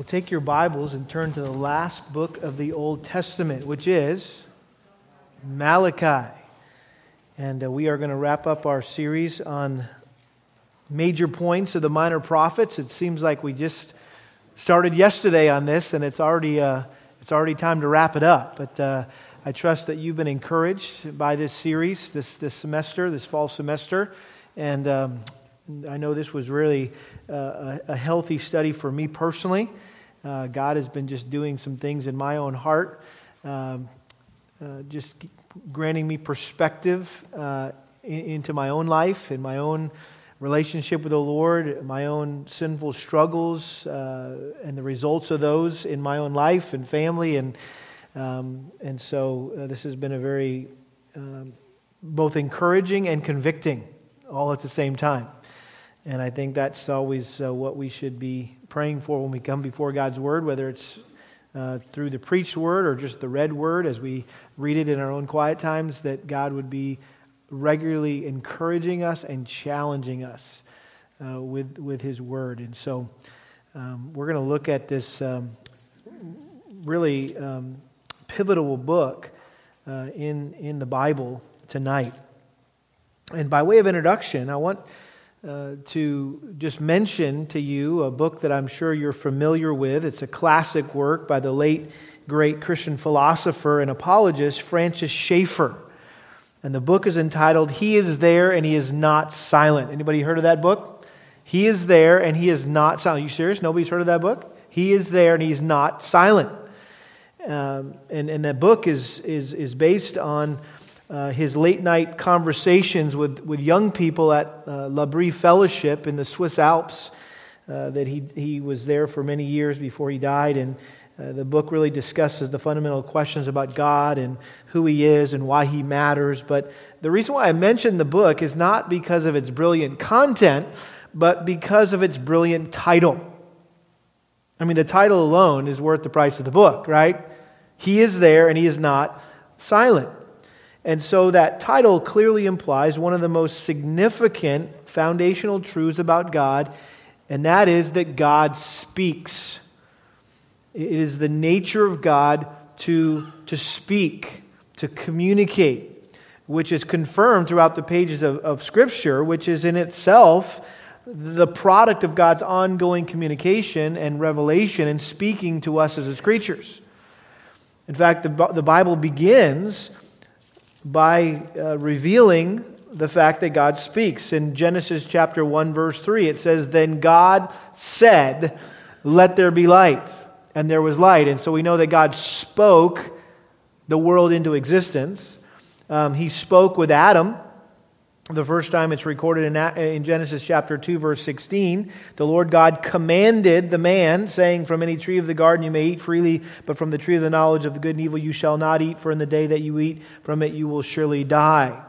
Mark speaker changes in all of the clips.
Speaker 1: Well, take your Bibles and turn to the last book of the Old Testament, which is Malachi. And uh, we are going to wrap up our series on major points of the minor prophets. It seems like we just started yesterday on this, and it's already, uh, it's already time to wrap it up. But uh, I trust that you've been encouraged by this series, this, this semester, this fall semester. And um, I know this was really uh, a, healthy study for me personally. Uh, God has been just doing some things in my own heart, um, uh, just granting me perspective uh, in, into my own life and my own relationship with the Lord, my own sinful struggles, uh, and the results of those in my own life and family. And, um, and so uh, this has been a very um, both encouraging and convicting all at the same time. And I think that's always uh, what we should be praying for when we come before God's Word, whether it's uh, through the preached Word or just the read Word as we read it in our own quiet times, that God would be regularly encouraging us and challenging us uh, with, with His Word. And so um, we're going to look at this um, really um, pivotal book uh, in, in the Bible tonight. And by way of introduction, I want uh, to just mention to you a book that I'm sure you're familiar with. It's a classic work by the late great Christian philosopher and apologist Francis Schaeffer. And the book is entitled He is There and He is Not Silent. Anybody heard of that book? He is there and He is not silent. Are you serious? Nobody's heard of that book? He is there and He's not silent. Um, and, and that book is, is, is based on uh, his late night conversations with, with young people at uh, L'Abri Fellowship in the Swiss Alps. Uh, that he, he was there for many years before he died. And uh, the book really discusses the fundamental questions about God and who he is and why he matters. But the reason why I mention the book is not because of its brilliant content, but because of its brilliant title. I mean, the title alone is worth the price of the book, right? He is there and he is not silent. And so that title clearly implies one of the most significant foundational truths about God, and that is that God speaks. It is the nature of God to, to speak, to communicate, which is confirmed throughout the pages of, of Scripture, which is in itself the product of God's ongoing communication and revelation and speaking to us as His creatures. In fact, the, the Bible begins by uh, revealing the fact that God speaks. In Genesis chapter 1, verse 3, it says, Then God said, Let there be light. And there was light. And so we know that God spoke the world into existence. Um, he spoke with Adam the first time it's recorded in, Genesis chapter 2, verse 16, the Lord God commanded the man, saying, From any tree of the garden you may eat freely, but from the tree of the knowledge of the good and evil you shall not eat, for in the day that you eat from it you will surely die.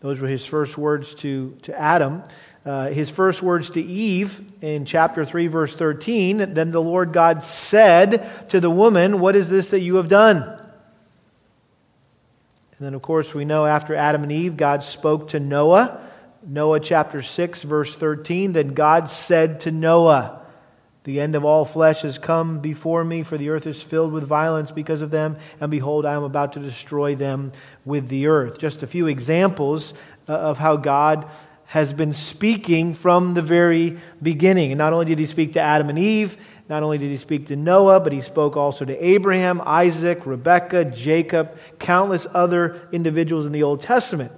Speaker 1: Those were his first words to, to Adam. Uh, his first words to Eve in chapter 3, verse 13 Then the Lord God said to the woman, What is this that you have done? And then, of course, we know after Adam and Eve, God spoke to Noah. Noah chapter 6, verse 13. Then God said to Noah, The end of all flesh has come before me, for the earth is filled with violence because of them, and behold, I am about to destroy them with the earth. Just a few examples uh, of how God has been speaking from the very beginning. And not only did he speak to Adam and Eve, not only did he speak to Noah, but he spoke also to Abraham, Isaac, Rebekah, Jacob, countless other individuals in the Old Testament.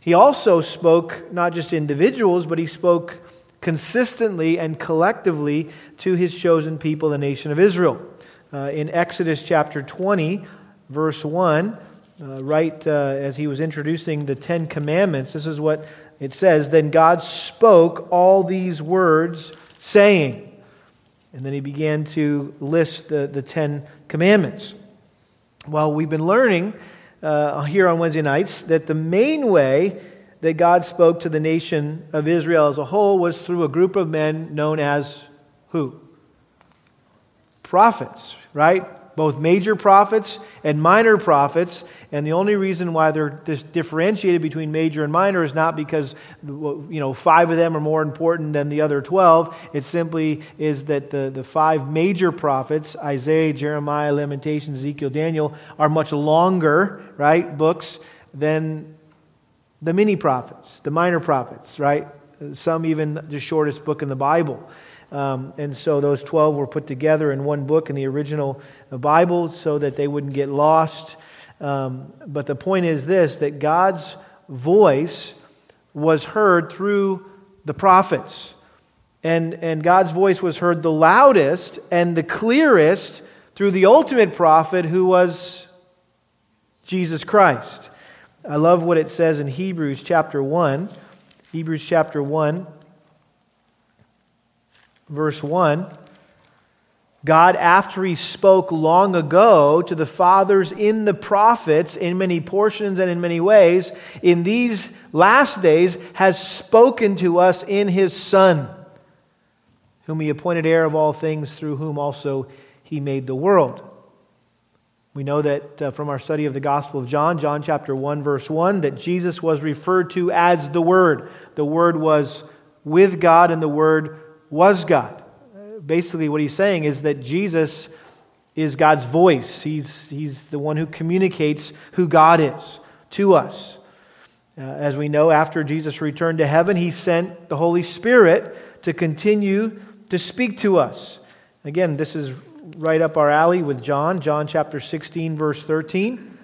Speaker 1: He also spoke not just individuals, but he spoke consistently and collectively to his chosen people, the nation of Israel. Uh, in Exodus chapter 20, verse 1, uh, right uh, as he was introducing the Ten Commandments, this is what it says Then God spoke all these words, saying, and then he began to list the, the Ten Commandments. Well, we've been learning uh, here on Wednesday nights that the main way that God spoke to the nation of Israel as a whole was through a group of men known as who? Prophets, right? Both major prophets and minor prophets. And the only reason why they're differentiated between major and minor is not because you know five of them are more important than the other twelve. It simply is that the, the five major prophets, Isaiah, Jeremiah, Lamentations, Ezekiel, Daniel, are much longer, right, books than the mini prophets, the minor prophets, right? Some even the shortest book in the Bible. Um, and so those 12 were put together in one book in the original Bible so that they wouldn't get lost. Um, but the point is this that God's voice was heard through the prophets. And, and God's voice was heard the loudest and the clearest through the ultimate prophet who was Jesus Christ. I love what it says in Hebrews chapter 1. Hebrews chapter 1 verse 1 God, after he spoke long ago to the fathers in the prophets in many portions and in many ways, in these last days has spoken to us in his Son, whom he appointed heir of all things, through whom also he made the world. We know that uh, from our study of the Gospel of John, John chapter 1, verse 1, that Jesus was referred to as the Word. The Word was with God, and the Word was God. Basically, what he's saying is that Jesus is God's voice. He's, he's the one who communicates who God is to us. Uh, as we know, after Jesus returned to heaven, he sent the Holy Spirit to continue to speak to us. Again, this is right up our alley with John, John chapter 16, verse 13.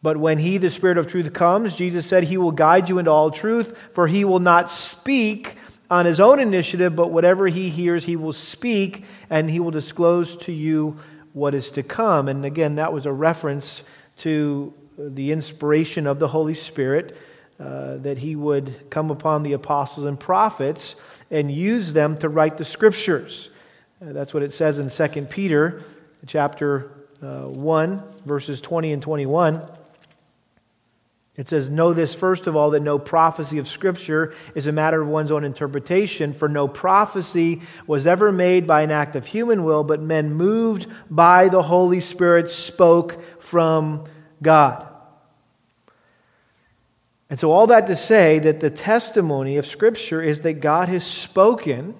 Speaker 1: But when he, the Spirit of truth, comes, Jesus said, He will guide you into all truth, for he will not speak on his own initiative, but whatever he hears, he will speak, and he will disclose to you what is to come. And again, that was a reference to the inspiration of the Holy Spirit, uh, that he would come upon the apostles and prophets and use them to write the scriptures. Uh, that's what it says in 2 Peter chapter uh, 1, verses 20 and 21. It says, Know this first of all, that no prophecy of Scripture is a matter of one's own interpretation, for no prophecy was ever made by an act of human will, but men moved by the Holy Spirit spoke from God. And so, all that to say that the testimony of Scripture is that God has spoken,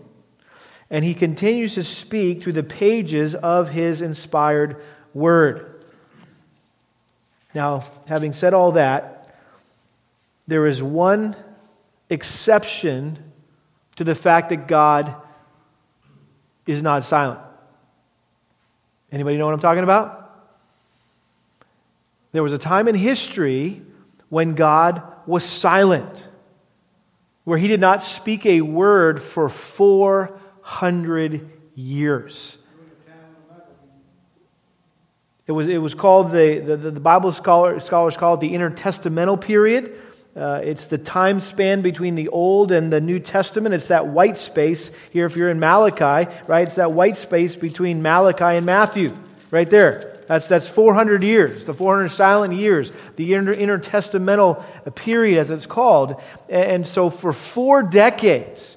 Speaker 1: and He continues to speak through the pages of His inspired Word. Now, having said all that, there is one exception to the fact that God is not silent. Anybody know what I'm talking about? There was a time in history when God was silent, where he did not speak a word for 400 years. It was, it was called the, the, the Bible scholar, scholars call it the intertestamental period. Uh, it's the time span between the Old and the New Testament. It's that white space here, if you're in Malachi, right? It's that white space between Malachi and Matthew, right there. That's, that's 400 years, the 400 silent years, the inter- intertestamental period, as it's called. And so, for four decades,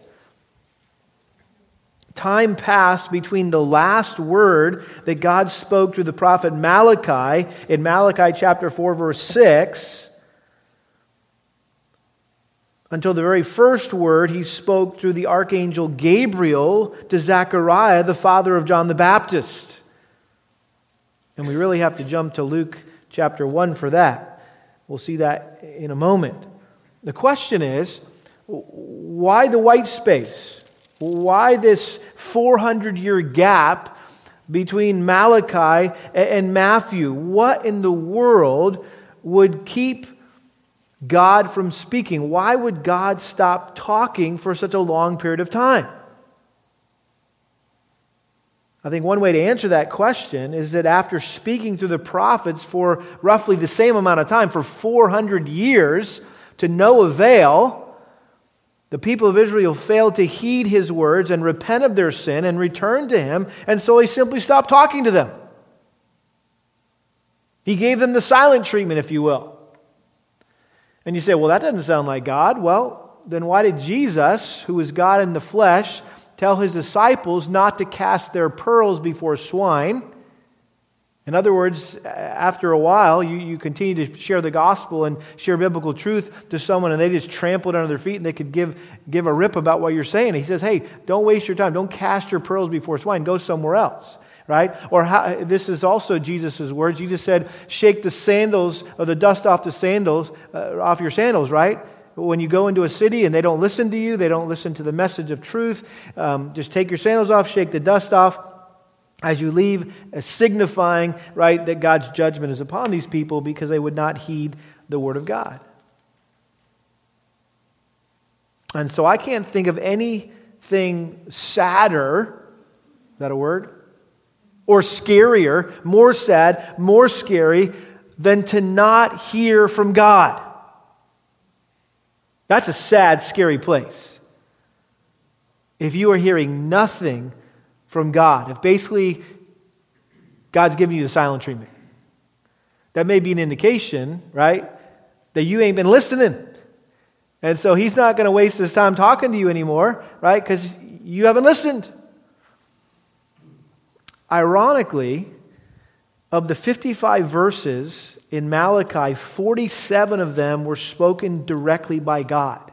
Speaker 1: time passed between the last word that God spoke through the prophet Malachi in Malachi chapter 4, verse 6 until the very first word he spoke through the archangel Gabriel to Zechariah, the father of John the Baptist. And we really have to jump to Luke chapter 1 for that. We'll see that in a moment. The question is why the white space? Why this 400 year gap between Malachi and Matthew? What in the world would keep God from speaking? Why would God stop talking for such a long period of time? I think one way to answer that question is that after speaking through the prophets for roughly the same amount of time, for 400 years, to no avail, the people of Israel failed to heed his words and repent of their sin and return to him, and so he simply stopped talking to them. He gave them the silent treatment, if you will. And you say, well, that doesn't sound like God. Well, then why did Jesus, who is God in the flesh, tell his disciples not to cast their pearls before swine In other words, after a while, you, you continue to share the gospel and share biblical truth to someone, and they just trample it under their feet and they could give, give a rip about what you're saying. He says, Hey, don't waste your time. Don't cast your pearls before swine. Go somewhere else. Right? Or how, this is also Jesus' words. Jesus said, Shake the sandals or the dust off the sandals, uh, off your sandals, right? When you go into a city and they don't listen to you, they don't listen to the message of truth, um, just take your sandals off, shake the dust off as you leave, signifying, right, that God's judgment is upon these people because they would not heed the word of God. And so I can't think of anything sadder, is that a word? Or scarier, more sad, more scary than to not hear from God. That's a sad, scary place. If you are hearing nothing from God. If basically God's giving you the silent treatment, that may be an indication, right, that you ain't been listening. And so he's not going to waste his time talking to you anymore, right, because you haven't listened. Ironically, of the 55 verses in Malachi, 47 of them were spoken directly by God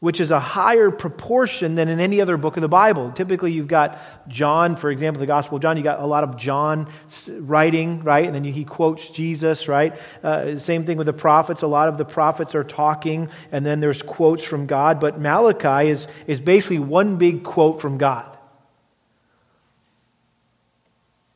Speaker 1: which is a higher proportion than in any other book of the Bible. Typically, you've got John, for example, the Gospel of John, you got a lot of John writing, right? And then he quotes Jesus, right? Uh, same thing with the prophets. A lot of the prophets are talking, and then there's quotes from God. But Malachi is, is basically one big quote from God.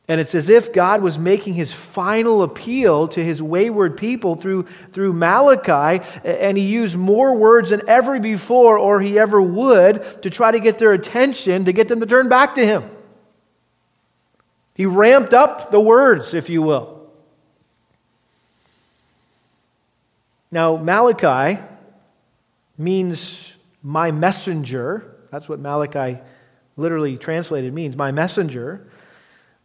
Speaker 1: And it's as if God was making his final appeal to his wayward people through, through Malachi, and he used more words than ever before or he ever would to try to get their attention, to get them to turn back to him. He ramped up the words, if you will. Now, Malachi means my messenger. That's what Malachi literally translated means, my messenger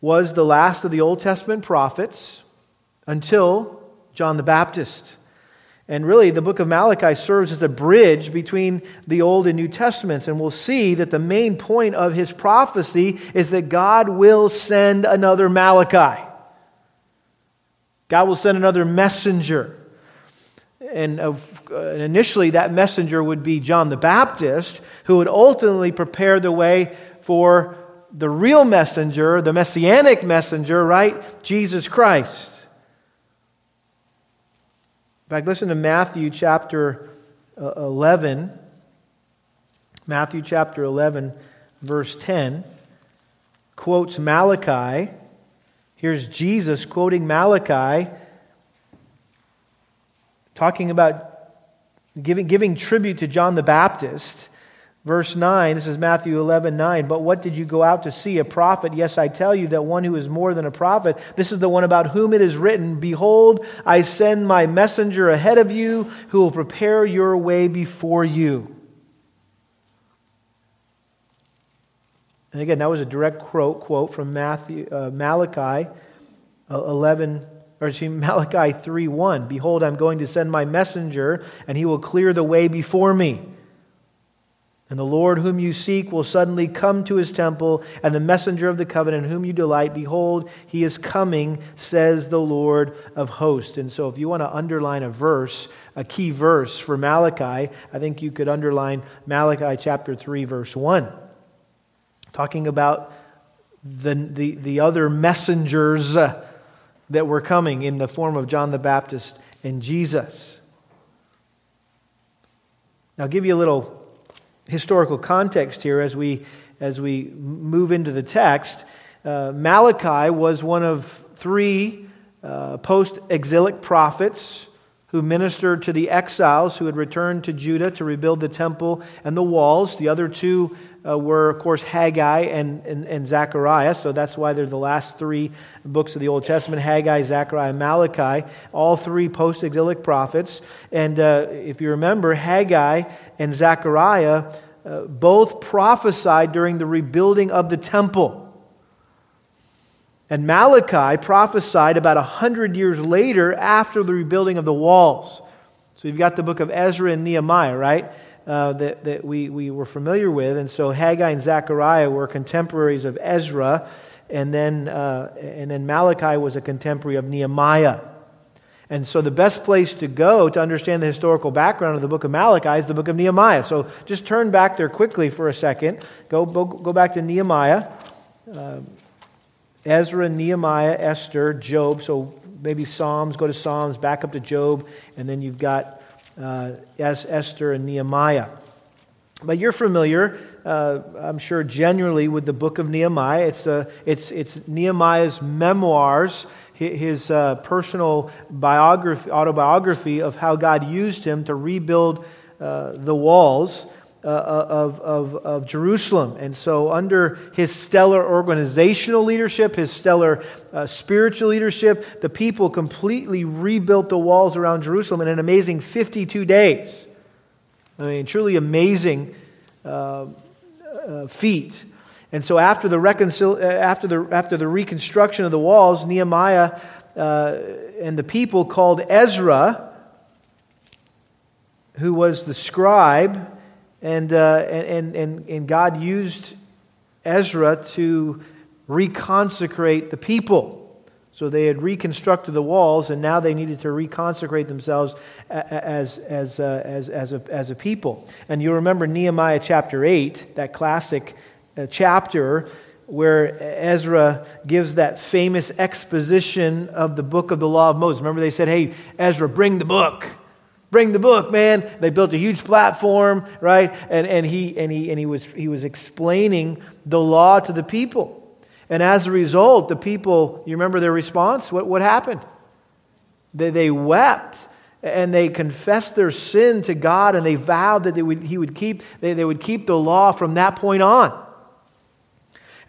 Speaker 1: was the last of the Old Testament prophets until John the Baptist. And really, the book of Malachi serves as a bridge between the Old and New Testaments. And we'll see that the main point of his prophecy is that God will send another Malachi. God will send another messenger. And, initially, that messenger would be John the Baptist, who would ultimately prepare the way for the real messenger, the messianic messenger, right? Jesus Christ. In fact, listen to Matthew chapter uh, 11. Matthew chapter 11, verse 10, quotes Malachi. Here's Jesus quoting Malachi, talking about giving, giving tribute to John the Baptist. Verse 9, this is Matthew 11, 9. But what did you go out to see? A prophet? Yes, I tell you that one who is more than a prophet. This is the one about whom it is written Behold, I send my messenger ahead of you who will prepare your way before you. And again, that was a direct quote, quote from Matthew, uh, Malachi uh, 11, or excuse me, Malachi 3 1. Behold, I'm going to send my messenger, and he will clear the way before me. And the Lord whom you seek will suddenly come to his temple, and the messenger of the covenant whom you delight, behold, he is coming, says the Lord of hosts. And so, if you want to underline a verse, a key verse for Malachi, I think you could underline Malachi chapter 3, verse 1, talking about the, the, the other messengers that were coming in the form of John the Baptist and Jesus. Now, give you a little historical context here as we, as we move into the text. Uh, Malachi was one of three uh, post exilic prophets who ministered to the exiles who had returned to Judah to rebuild the temple and the walls. The other two uh, were, of course, Haggai and, and, and, Zechariah. So that's why they're the last three books of the Old Testament Haggai, Zechariah, Malachi, all three post exilic prophets. And uh, if you remember, Haggai and Zechariah uh, both prophesied during the rebuilding of the temple. And Malachi prophesied about a hundred years later after the rebuilding of the walls. So you've got the book of Ezra and Nehemiah, right? uh, that, that we, we were familiar with. And so Haggai and Zechariah were contemporaries of Ezra, and then, uh, and then Malachi was a contemporary of Nehemiah. And so the best place to go to understand the historical background of the book of Malachi is the book of Nehemiah. So just turn back there quickly for a second. Go, go back to Nehemiah. Uh, Ezra, Nehemiah, Esther, Job. So maybe Psalms, go to Psalms, back up to Job, and then you've got uh, Esther and Nehemiah. But you're familiar, uh, I'm sure, generally with the book of Nehemiah. It's, uh, it's, it's Nehemiah's memoirs his uh, personal biography, autobiography of how God used him to rebuild uh, the walls uh, uh, of, of, of Jerusalem. And so, under his stellar organizational leadership, his stellar uh, spiritual leadership, the people completely rebuilt the walls around Jerusalem in an amazing 52 days. I mean, truly amazing uh, feat. And so after the, reconcil- uh, after the, after the reconstruction of the walls, Nehemiah uh, and the people called Ezra, who was the scribe, and, uh, and, and, and God used Ezra to reconsecrate the people. So they had reconstructed the walls, and now they needed to reconsecrate themselves as, as, uh, as, as, a, as a people. And you remember Nehemiah chapter 8, that classic chapter where Ezra gives that famous exposition of the book of the law of Moses. Remember, they said, Hey, Ezra, bring the book. Bring the book, man. They built a huge platform, right? And, and, he, and, he, and he, was, he was explaining the law to the people. And as a result, the people, you remember their response? What, what happened? They, they wept and they confessed their sin to God and they vowed that they would, he would keep, they, they would keep the law from that point on.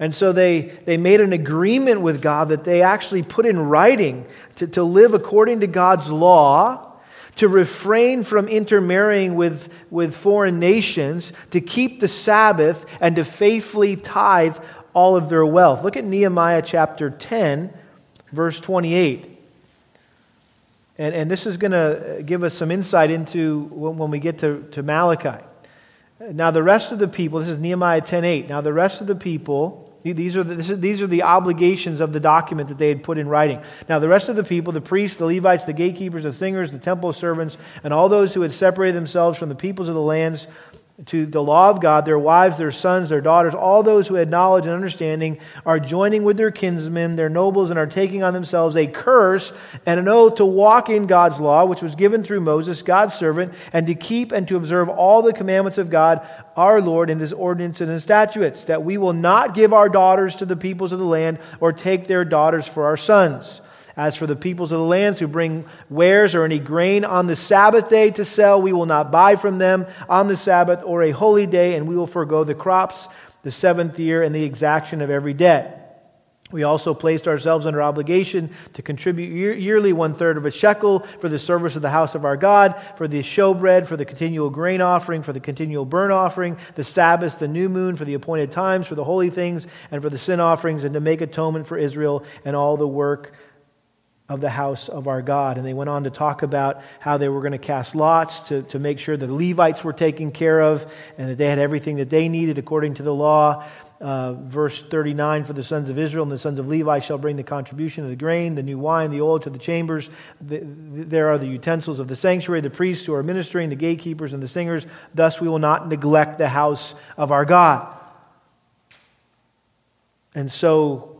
Speaker 1: And so they, they made an agreement with God that they actually put in writing to, to live according to God's law, to refrain from intermarrying with, with foreign nations, to keep the Sabbath, and to faithfully tithe all of their wealth. Look at Nehemiah chapter 10, verse 28. And, and this is going to give us some insight into when, when we get to, to Malachi. Now, the rest of the people, this is Nehemiah 10:8. Now, the rest of the people these are, the, is, these are the obligations of the document that they had put in writing. Now, the rest of the people, the priests, the Levites, the gatekeepers, the singers, the temple servants, and all those who had separated themselves from the peoples of the lands to the law of God, their wives, their sons, their daughters, all those who had knowledge and understanding are joining with their kinsmen, their nobles, and are taking on themselves a curse and an oath to walk in God's law, which was given through Moses, God's servant, and to keep and to observe all the commandments of God, our Lord, and his ordinances and his statutes, that we will not give our daughters to the peoples of the land or take their daughters for our sons as for the peoples of the lands who bring wares or any grain on the Sabbath day to sell, we will not buy from them on the Sabbath or a holy day, and we will forego the crops, the seventh year, and the exaction of every debt. We also placed ourselves under obligation to contribute yearly one third of a shekel for the service of the house of our God, for the showbread, for the continual grain offering, for the continual burnt offering, the Sabbath, the new moon, for the appointed times, for the holy things, and for the sin offerings, and to make atonement for Israel and all the work of the house of our God. And they went on to talk about how they were going to cast lots to, to make sure that the Levites were taken care of and that they had everything that they needed according to the law. Uh, verse 39 For the sons of Israel and the sons of Levi shall bring the contribution of the grain, the new wine, the oil to the chambers. The, there are the utensils of the sanctuary, the priests who are ministering, the gatekeepers, and the singers. Thus we will not neglect the house of our God. And so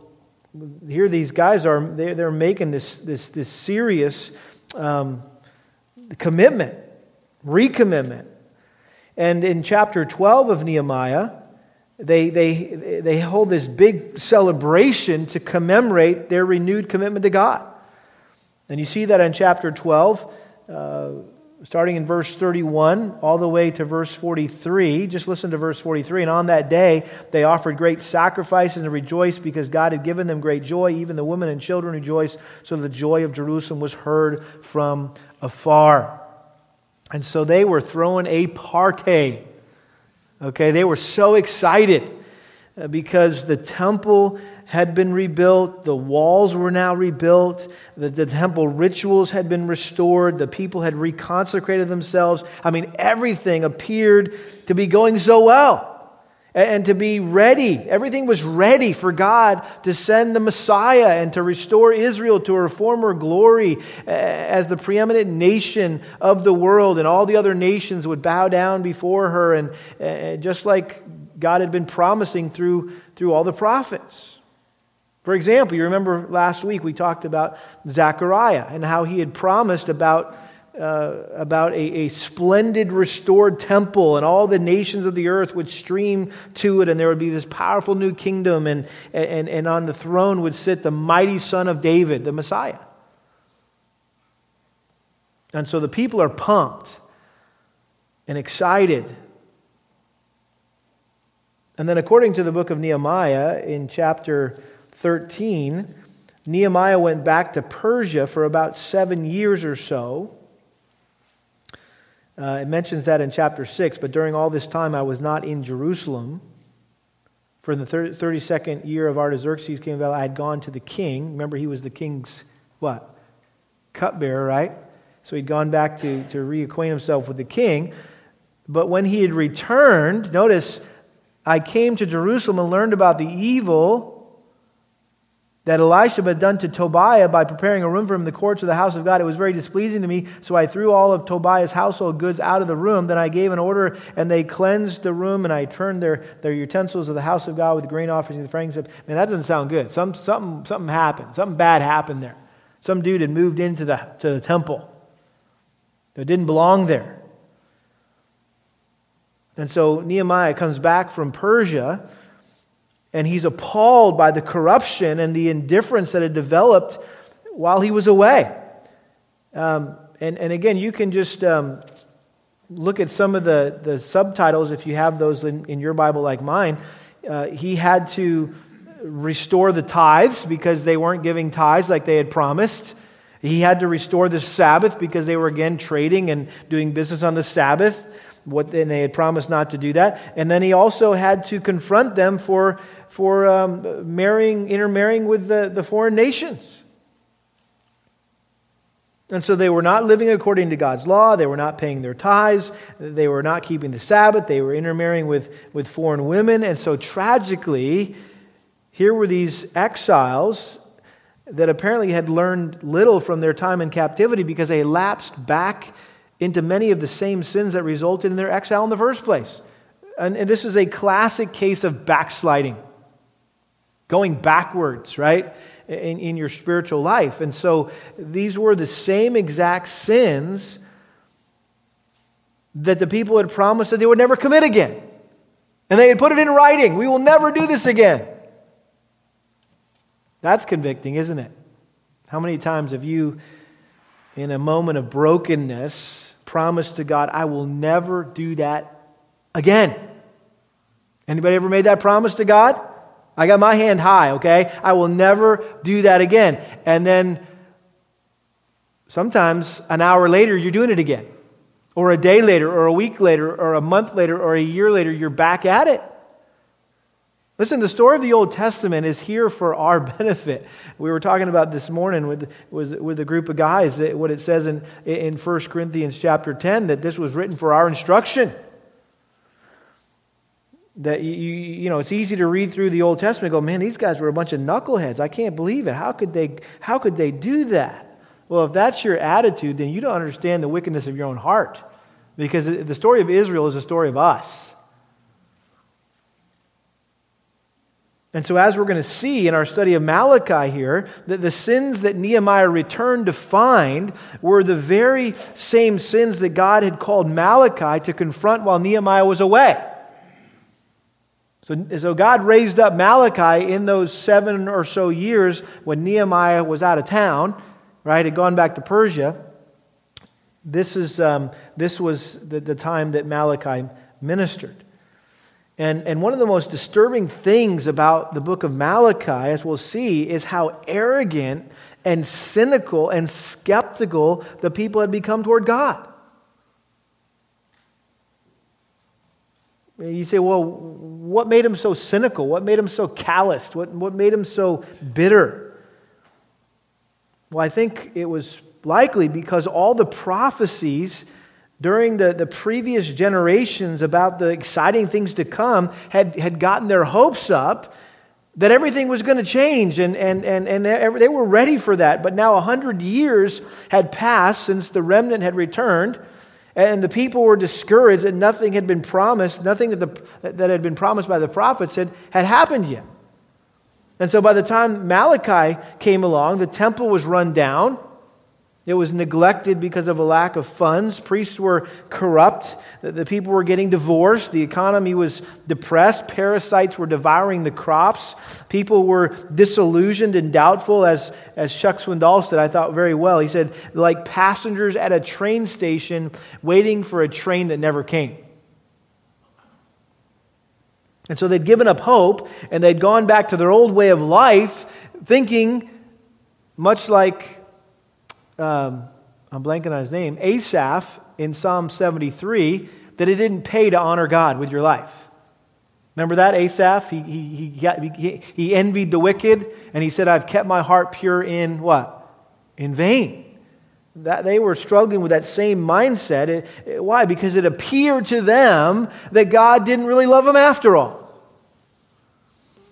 Speaker 1: here these guys are they're, making this, this, this serious um, commitment recommitment. And in chapter 12 of nehemiah they, they, they hold this big celebration to commemorate their renewed commitment to god. And you see that in chapter 12 uh, starting in verse 31 all the way to verse 43. Just listen to verse 43. And on that day, they offered great sacrifices and rejoiced because God had given them great joy. Even the women and children rejoiced, so the joy of Jerusalem was heard from afar. And so they were throwing a party. Okay, they were so excited uh, because the temple had been rebuilt, the walls were now rebuilt, the, the temple rituals had been restored, the people had reconsecrated themselves. I mean, everything appeared to be going so well and to be ready. Everything was ready for God to send the Messiah and to restore Israel to her former glory as the preeminent nation of the world, and all the other nations would bow down before her, and just like God had been promising through, through all the prophets. For example, you remember last week we talked about Zechariah and how he had promised about, uh, about a, a splendid restored temple, and all the nations of the earth would stream to it, and there would be this powerful new kingdom, and, and, and on the throne would sit the mighty son of David, the Messiah. And so the people are pumped and excited and then, according to the book of Nehemiah, in chapter 13, Nehemiah went back to Persia for about seven years or so. Uh, it mentions that in chapter 6, but during all this time I was not in Jerusalem. For in the 32nd year of Artaxerxes' king of I had gone to the king. Remember, he was the king's what? Cupbearer, right? So he'd gone back to, to reacquaint himself with the king. But when he had returned, notice I came to Jerusalem and learned about the evil that Eliashib had done to Tobiah by preparing a room for him in the courts of the house of God. It was very displeasing to me, so I threw all of Tobiah's household goods out of the room. Then I gave an order, and they cleansed the room, and I turned their, their utensils of the house of God with the grain offerings and the frankincense. Man, that doesn't sound good. Some, something, something happened. Something bad happened there. Some dude had moved into the, to the temple that didn't belong there. And so Nehemiah comes back from Persia and he's appalled by the corruption and the indifference that had developed while he was away. Um, and, and again, you can just um, look at some of the, the subtitles if you have those in, in your Bible like mine. Uh, he had to restore the tithes because they weren't giving tithes like they had promised. He had to restore the Sabbath because they were again trading and doing business on the Sabbath what and they had promised not to do that. And then he also had to confront them for, for um, marrying, intermarrying with the, the foreign nations. And so they were not living according to God's law. They were not paying their tithes. They were not keeping the Sabbath. They were intermarrying with, with foreign women. And so tragically, here were these exiles that apparently had learned little from their time in captivity because they lapsed back into many of the same sins that resulted in their exile in the first place. And, and this is a classic case of backsliding, going backwards, right, in, in your spiritual life. And so these were the same exact sins that the people had promised that they would never commit again. And they had put it in writing we will never do this again. That's convicting, isn't it? How many times have you, in a moment of brokenness, promised to God, I will never do that again. Anybody ever made that promise to God? I got my hand high, okay? I will never do that again. And then sometimes an hour later, you're doing it again. Or a day later, or a week later, or a month later, or a year later, you're back at it. Listen, the story of the Old Testament is here for our benefit. We were talking about this morning with, with, with a group of guys what it says in, in 1 Corinthians chapter 10 that this was written for our instruction. That you, you know, it's easy to read through the Old Testament and go, man, these guys were a bunch of knuckleheads. I can't believe it. How could they, how could they do that? Well, if that's your attitude, then you don't understand the wickedness of your own heart. Because the story of Israel is a story of us. And so, as we're going to see in our study of Malachi here, that the sins that Nehemiah returned to find were the very same sins that God had called Malachi to confront while Nehemiah was away. So, so God raised up Malachi in those seven or so years when Nehemiah was out of town, right, had gone back to Persia. This, is, um, this was the, the time that Malachi ministered. And, and one of the most disturbing things about the book of Malachi, as we'll see, is how arrogant and cynical and skeptical the people had become toward God. You say, well, what made him so cynical? What made him so calloused? What, what made him so bitter? Well, I think it was likely because all the prophecies during the, the previous generations about the exciting things to come had, had gotten their hopes up that everything was going to change, and, and, and, and they were ready for that. But now, a hundred years had passed since the remnant had returned, and the people were discouraged that nothing had been promised, nothing that, the, that had been promised by the prophets had, had happened yet. And so, by the time Malachi came along, the temple was run down. It was neglected because of a lack of funds. Priests were corrupt. The people were getting divorced. The economy was depressed. Parasites were devouring the crops. People were disillusioned and doubtful, as, as Chuck Swindoll said, I thought very well. He said, like passengers at a train station waiting for a train that never came. And so they'd given up hope and they'd gone back to their old way of life, thinking, much like um, I'm blanking on his name, Asaph in Psalm 73, that it didn't pay to honor God with your life. Remember that, Asaph? He, he, he, got, he, he envied the wicked, and he said, I've kept my heart pure in what? In vain. That they were struggling with that same mindset. It, it, why? Because it appeared to them that God didn't really love them after all.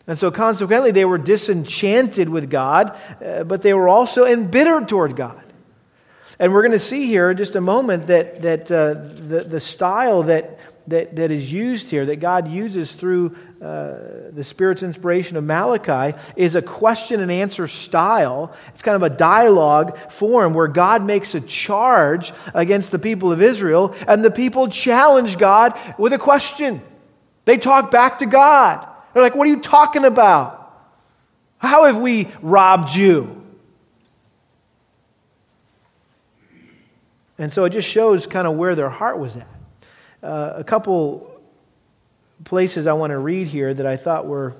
Speaker 1: And so, consequently, they were disenchanted with God, uh, but they were also embittered toward God. And we're going to see here in just a moment that, that uh, the, the style that, that, that is used here, that God uses through uh, the Spirit's inspiration of Malachi, is a question and answer style. It's kind of a dialogue form where God makes a charge against the people of Israel, and the people challenge God with a question. They talk back to God. They're like, What are you talking about? How have we robbed you? And so it just shows kind of where their heart was at. Uh, a couple places I want to read here that I thought were,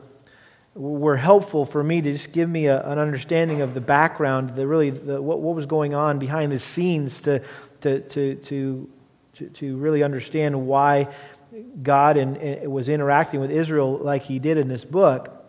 Speaker 1: were helpful for me to just give me a, an understanding of the background, the really the, what, what was going on behind the scenes to, to, to, to, to, really understand why God and, and was interacting with Israel like he did in this book.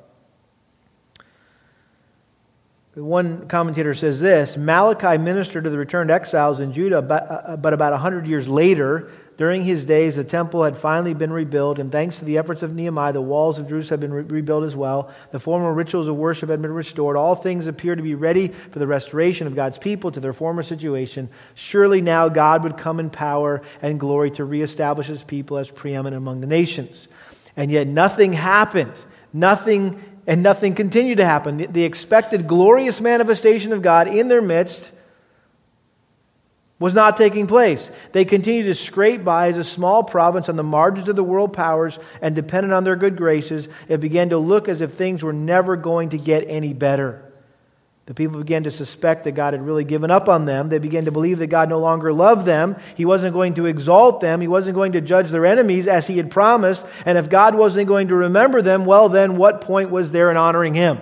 Speaker 1: One commentator says this Malachi ministered to the returned exiles in Judah, but, uh, but about 100 years later, during his days, the temple had finally been rebuilt, and thanks to the efforts of Nehemiah, the walls of Jerusalem had been re- rebuilt as well. The former rituals of worship had been restored. All things appear to be ready for the restoration of God's people to their former situation. Surely now God would come in power and glory to reestablish his people as preeminent among the nations. And yet nothing happened. Nothing and nothing continued to happen. The, the, expected glorious manifestation of God in their midst was not taking place. They continued to scrape by as a small province on the margins of the world powers and dependent on their good graces. It began to look as if things were never going to get any better. The people began to suspect that God had really given up on them. They began to believe that God no longer loved them. He wasn't going to exalt them. He wasn't going to judge their enemies as he had promised. And if God wasn't going to remember them, well, then what point was there in honoring him?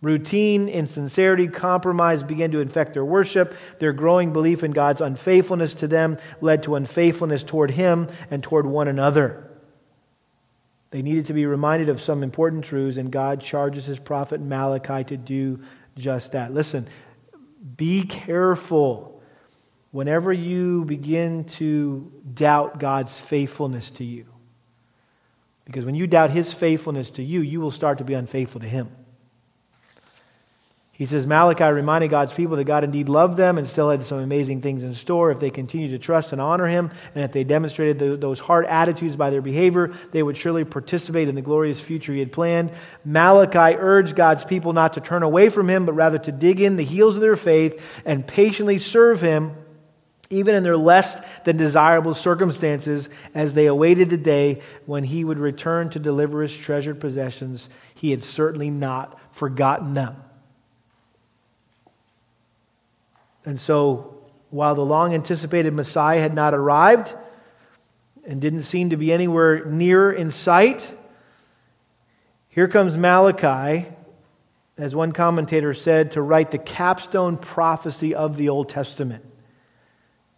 Speaker 1: Routine, insincerity, compromise began to infect their worship. Their growing belief in God's unfaithfulness to them led to unfaithfulness toward him and toward one another. They needed to be reminded of some important truths, and God charges his prophet Malachi to do just that. Listen, be careful whenever you begin to doubt God's faithfulness to you. Because when you doubt his faithfulness to you, you will start to be unfaithful to him. He says, Malachi reminded God's people that God indeed loved them and still had some amazing things in store. If they continued to trust and honor Him, and if they demonstrated the, those hard attitudes by their behavior, they would surely participate in the glorious future He had planned. Malachi urged God's people not to turn away from Him, but rather to dig in the heels of their faith and patiently serve Him, even in their less than desirable circumstances, as they awaited the day when He would return to deliver His treasured possessions. He had certainly not forgotten them. And so, while the long anticipated Messiah had not arrived and didn't seem to be anywhere near in sight, here comes Malachi, as one commentator said, to write the capstone prophecy of the Old Testament.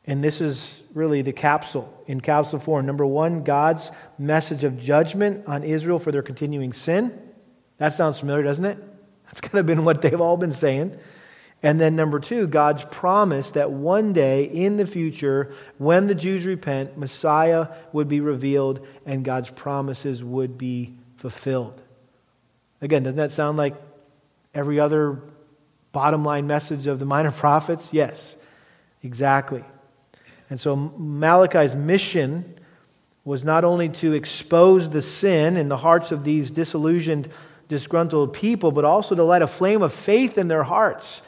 Speaker 1: And this is really the capsule in capsule form. Number one, God's message of judgment on Israel for their continuing sin. That sounds familiar, doesn't it? That's kind of been what they've all been saying. And then number two, God's promise that one day in the future, when the Jews repent, Messiah would be revealed and God's promises would be fulfilled. Again, doesn't that sound like every other bottom line message of the minor prophets? Yes, exactly. And so Malachi's mission was not only to expose the sin in the hearts of these disillusioned, disgruntled people, but also to light a flame of faith in their hearts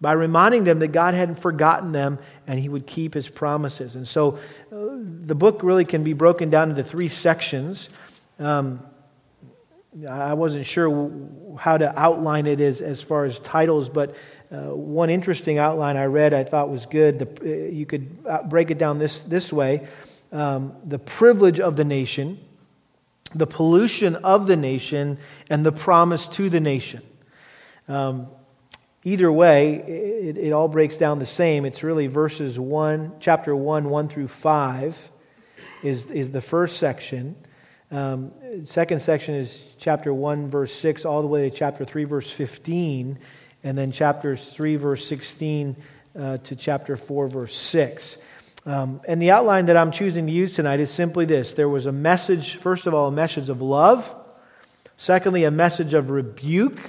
Speaker 1: by reminding them that God hadn't forgotten them and he would keep his promises. And so uh, the book really can be broken down into three sections. Um, I wasn't sure how to outline it as, as far as titles, but uh, one interesting outline I read I thought was good. The, uh, you could uh, break it down this, this way um, the privilege of the nation, the pollution of the nation, and the promise to the nation. Um, either way, it, it, all breaks down the same. It's really verses 1, chapter 1, 1 through 5 is, is the first section. Um, second section is chapter 1, verse 6, all the way to chapter 3, verse 15, and then chapters 3, verse 16 uh, to chapter 4, verse 6. Um, and the outline that I'm choosing to use tonight is simply this there was a message, first of all, a message of love, secondly, a message of rebuke,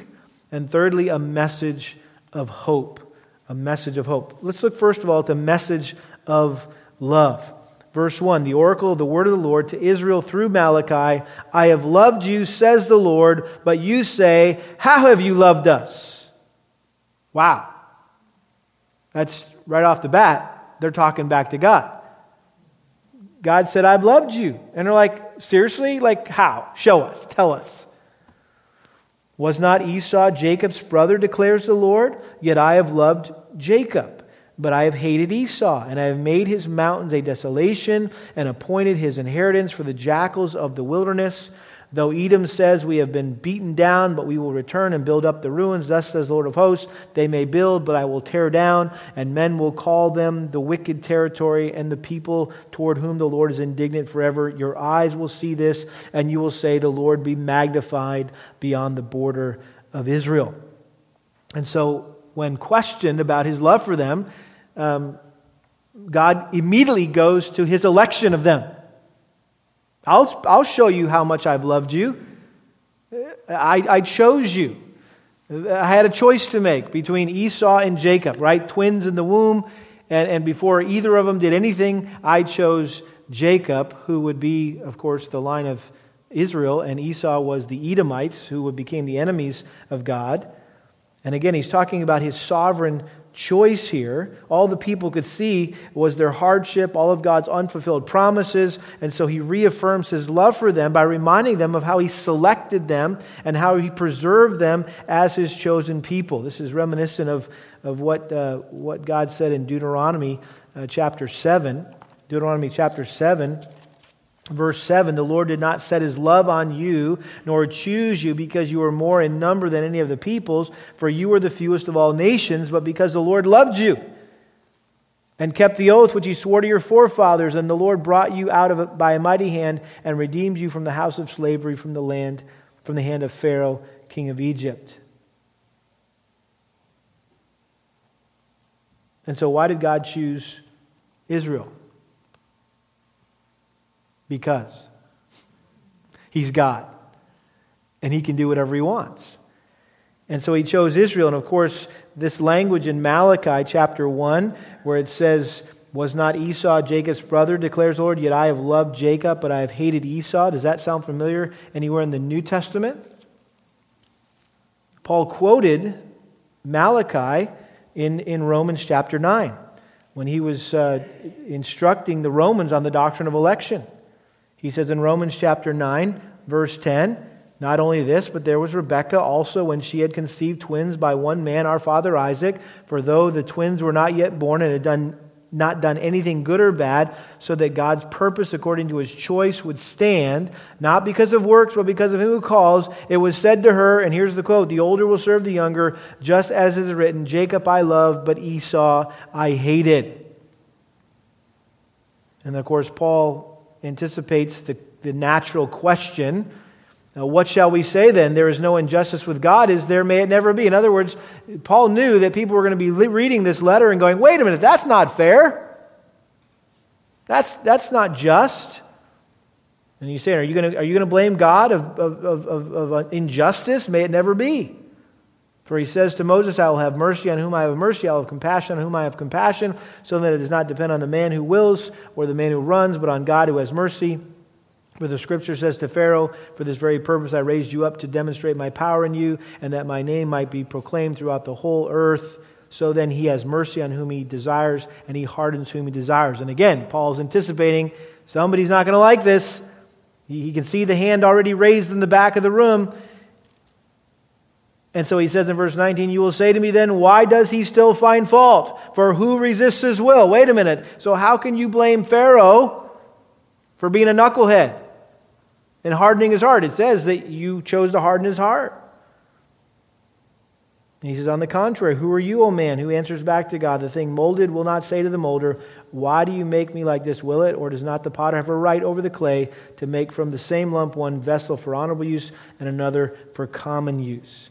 Speaker 1: and thirdly, a message of hope. A message of hope. Let's look first of all at the message of love. Verse 1 The oracle of the word of the Lord to Israel through Malachi I have loved you, says the Lord, but you say, How have you loved us? Wow. That's right off the bat. They're talking back to God. God said, I've loved you. And they're like, Seriously? Like, how? Show us. Tell us. Was not Esau Jacob's brother, declares the Lord? Yet I have loved Jacob, but I have hated Esau, and I have made his mountains a desolation, and appointed his inheritance for the jackals of the wilderness. Though Edom says, We have been beaten down, but we will return and build up the ruins, thus says the Lord of hosts, they may build, but I will tear down, and men will call them the wicked territory and the people toward whom the Lord is indignant forever. Your eyes will see this, and you will say, The Lord be magnified beyond the border of Israel. And so, when questioned about his love for them, um, God immediately goes to his election of them. I'll, I'll show you how much I've loved you. I, I chose you. I had a choice to make between Esau and Jacob, right? Twins in the womb. And, and before either of them did anything, I chose Jacob, who would be, of course, the line of Israel, and Esau was the Edomites, who became the enemies of God. And again, he's talking about his sovereign choice here. All the people could see was their hardship, all of God's unfulfilled promises. And so he reaffirms his love for them by reminding them of how he selected them and how he preserved them as his chosen people. This is reminiscent of, of what, uh, what God said in Deuteronomy uh, chapter 7. Deuteronomy chapter 7 Verse 7 The Lord did not set his love on you, nor choose you because you were more in number than any of the peoples, for you were the fewest of all nations, but because the Lord loved you and kept the oath which he swore to your forefathers, and the Lord brought you out of it by a mighty hand and redeemed you from the house of slavery, from the land, from the hand of Pharaoh, king of Egypt. And so, why did God choose Israel? Because he's God and he can do whatever he wants. And so he chose Israel. And of course, this language in Malachi chapter 1, where it says, Was not Esau Jacob's brother, declares the Lord, yet I have loved Jacob, but I have hated Esau. Does that sound familiar anywhere in the New Testament? Paul quoted Malachi in, in Romans chapter 9 when he was uh, instructing the Romans on the doctrine of election. He says in Romans chapter 9, verse 10, not only this, but there was Rebekah also when she had conceived twins by one man, our father Isaac. For though the twins were not yet born and had done, not done anything good or bad, so that God's purpose according to his choice would stand, not because of works, but because of him who calls, it was said to her, and here's the quote The older will serve the younger, just as is written, Jacob I loved, but Esau I hated. And of course, Paul anticipates the, the natural question now, what shall we say then? There is no injustice with God. Is there? May it never be. In other words, Paul knew that people were going to be reading this letter and going, wait a minute, that's not fair. That's, that's not just. And you say, are you going to, are you going to blame God of, of, of, of, injustice? May it never be. For he says to Moses, I will have mercy on whom I have mercy, I will have compassion on whom I have compassion, so that it does not depend on the man who wills or the man who runs, but on God who has mercy. For the scripture says to Pharaoh, For this very purpose I raised you up to demonstrate my power in you, and that my name might be proclaimed throughout the whole earth. So then he has mercy on whom he desires, and he hardens whom he desires. And again, Paul's anticipating somebody's not going to like this. He, can see the hand already raised in the back of the room. And so he says in verse 19, You will say to me then, Why does he still find fault? For who resists his will? Wait a minute. So how can you blame Pharaoh for being a knucklehead? and hardening his heart. It says that you chose to harden his heart. And he says, On the contrary, who are you, O man, who answers back to God? The thing molded will not say to the molder, Why do you make me like this? Will it? Or does not the potter have a right over the clay to make from the same lump one vessel for honorable use and another for common use?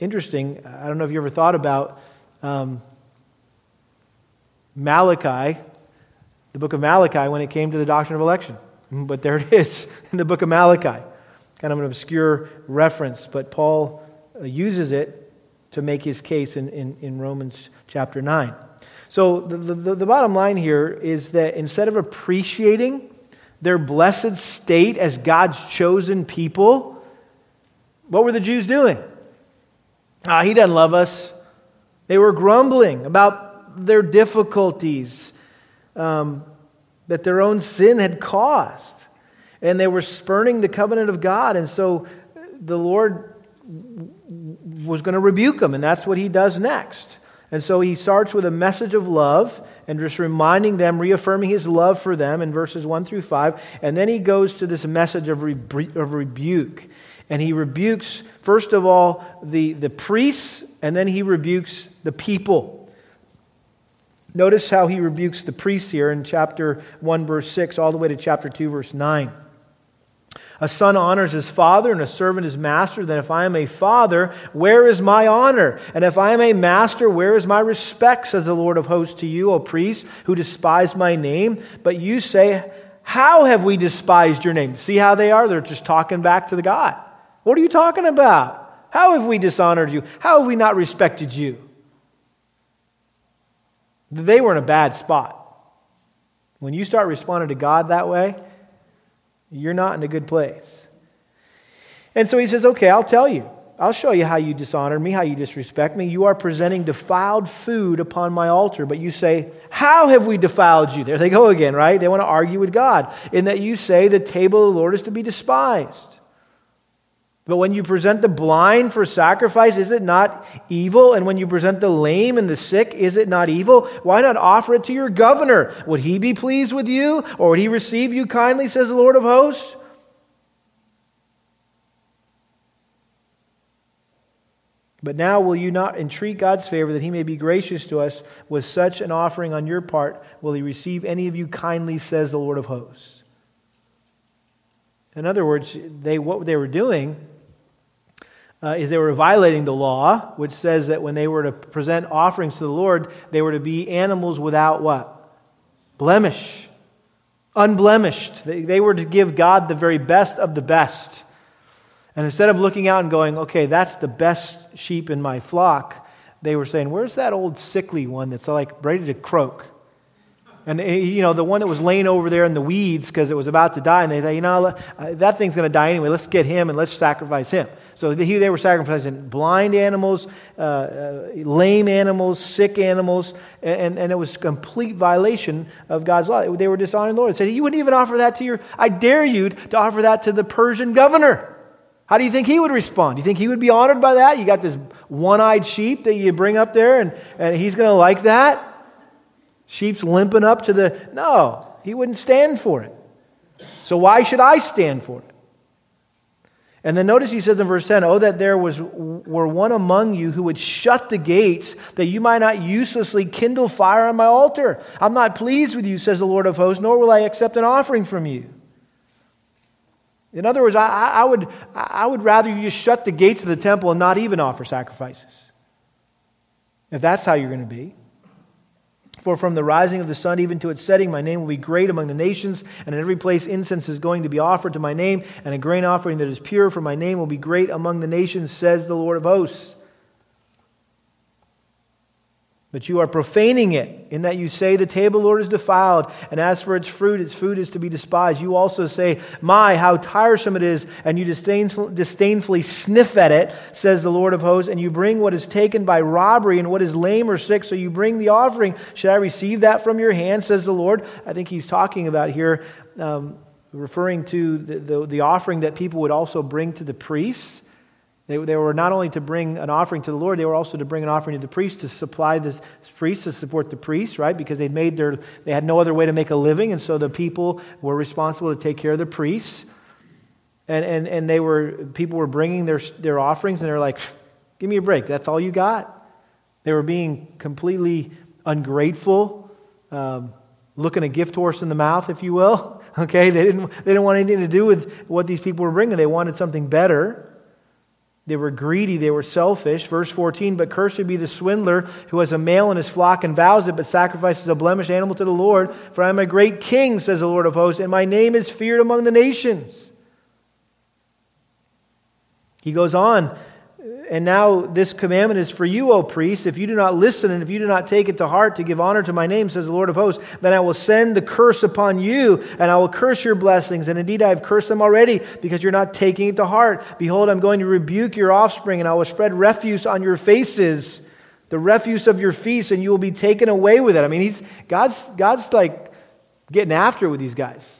Speaker 1: Interesting. I don't know if you ever thought about um, Malachi, the book of Malachi, when it came to the doctrine of election. But there it is in the book of Malachi. Kind of an obscure reference, but Paul uh, uses it to make his case in, in, in Romans chapter 9. So the, the, the bottom line here is that instead of appreciating their blessed state as God's chosen people, what were the Jews doing? Ah, he doesn't love us. They were grumbling about their difficulties. Um, that their own sin had caused. And they were spurning the covenant of God. And so the Lord was going to rebuke them, and that's what he does next. And so he starts with a message of love and just reminding them, reaffirming his love for them in verses 1 through 5. And then he goes to this message of, rebu- of rebuke. And he rebukes, first of all, the, the priests, and then he rebukes the people. Notice how he rebukes the priests here in chapter 1, verse 6, all the way to chapter 2, verse 9. A son honors his father and a servant his master. Then, if I am a father, where is my honor? And if I am a master, where is my respect? Says the Lord of hosts to you, O priests, who despise my name. But you say, How have we despised your name? See how they are? They're just talking back to the God. What are you talking about? How have we dishonored you? How have we not respected you? They were in a bad spot. When you start responding to God that way, you're not in a good place. And so he says, Okay, I'll tell you. I'll show you how you dishonor me, how you disrespect me. You are presenting defiled food upon my altar, but you say, How have we defiled you? There they go again, right? They want to argue with God. In that you say the table of the Lord is to be despised. But when you present the blind for sacrifice, is it not evil? And when you present the lame and the sick, is it not evil? Why not offer it to your governor? Would he be pleased with you? Or would he receive you kindly, says the Lord of hosts? But now will you not entreat God's favor that he may be gracious to us with such an offering on your part? Will he receive any of you kindly, says the Lord of hosts? In other words, they, what they were doing uh, is they were violating the law, which says that when they were to present offerings to the Lord, they were to be animals without what? Blemish. Unblemished. They, they were to give God the very best of the best. And instead of looking out and going, okay, that's the best sheep in my flock, they were saying, where's that old sickly one that's like ready to croak? And, eh, you know, the one that was laying over there in the weeds because it was about to die, and they thought, you know, uh, that thing's going to die anyway. Let's get him and let's sacrifice him. So they were sacrificing blind animals, uh, uh, lame animals, sick animals, and, and it was complete violation of God's law. They were dishonoring the Lord. They said, You wouldn't even offer that to your, I dare you to offer that to the Persian governor. How do you think he would respond? Do you think he would be honored by that? You got this one eyed sheep that you bring up there, and, and he's going to like that? Sheep's limping up to the. No, he wouldn't stand for it. So why should I stand for it? And then notice he says in verse 10, Oh, that there was, were one among you who would shut the gates, that you might not uselessly kindle fire on my altar. I'm not pleased with you, says the Lord of hosts, nor will I accept an offering from you. In other words, I, I, would, I would rather you just shut the gates of the temple and not even offer sacrifices. If that's how you're going to be. For from the rising of the sun even to its setting, my name will be great among the nations, and in every place incense is going to be offered to my name, and a grain offering that is pure for my name will be great among the nations, says the Lord of hosts. But you are profaning it, in that you say, The table, Lord, is defiled, and as for its fruit, its food is to be despised. You also say, My, how tiresome it is, and you disdainfully sniff at it, says the Lord of hosts, and you bring what is taken by robbery and what is lame or sick, so you bring the offering. Should I receive that from your hand, says the Lord? I think he's talking about here, um, referring to the, the, the offering that people would also bring to the priests. They, they were not only to bring an offering to the Lord, they were also to bring an offering to the priest to supply the priests, to support the priest, right? Because they'd made their, they had no other way to make a living, and so the people were responsible to take care of the priests. And, and, and they were, people were bringing their, their offerings, and they're like, give me a break. That's all you got? They were being completely ungrateful, um, looking a gift horse in the mouth, if you will. Okay, they didn't, they didn't want anything to do with what these people were bringing. They wanted something better. They were greedy, they were selfish. Verse 14, but cursed be the swindler who has a male in his flock and vows it, but sacrifices a blemished animal to the Lord. For I am a great king, says the Lord of hosts, and my name is feared among the nations. He goes on, and now this commandment is for you, O priests. If you do not listen and if you do not take it to heart to give honor to my name, says the Lord of hosts, then I will send the curse upon you, and I will curse your blessings. And indeed, I have cursed them already, because you're not taking it to heart. Behold, I'm going to rebuke your offspring, and I will spread refuse on your faces, the refuse of your feasts, and you will be taken away with it. I mean, he's, God's, God's like getting after it with these guys.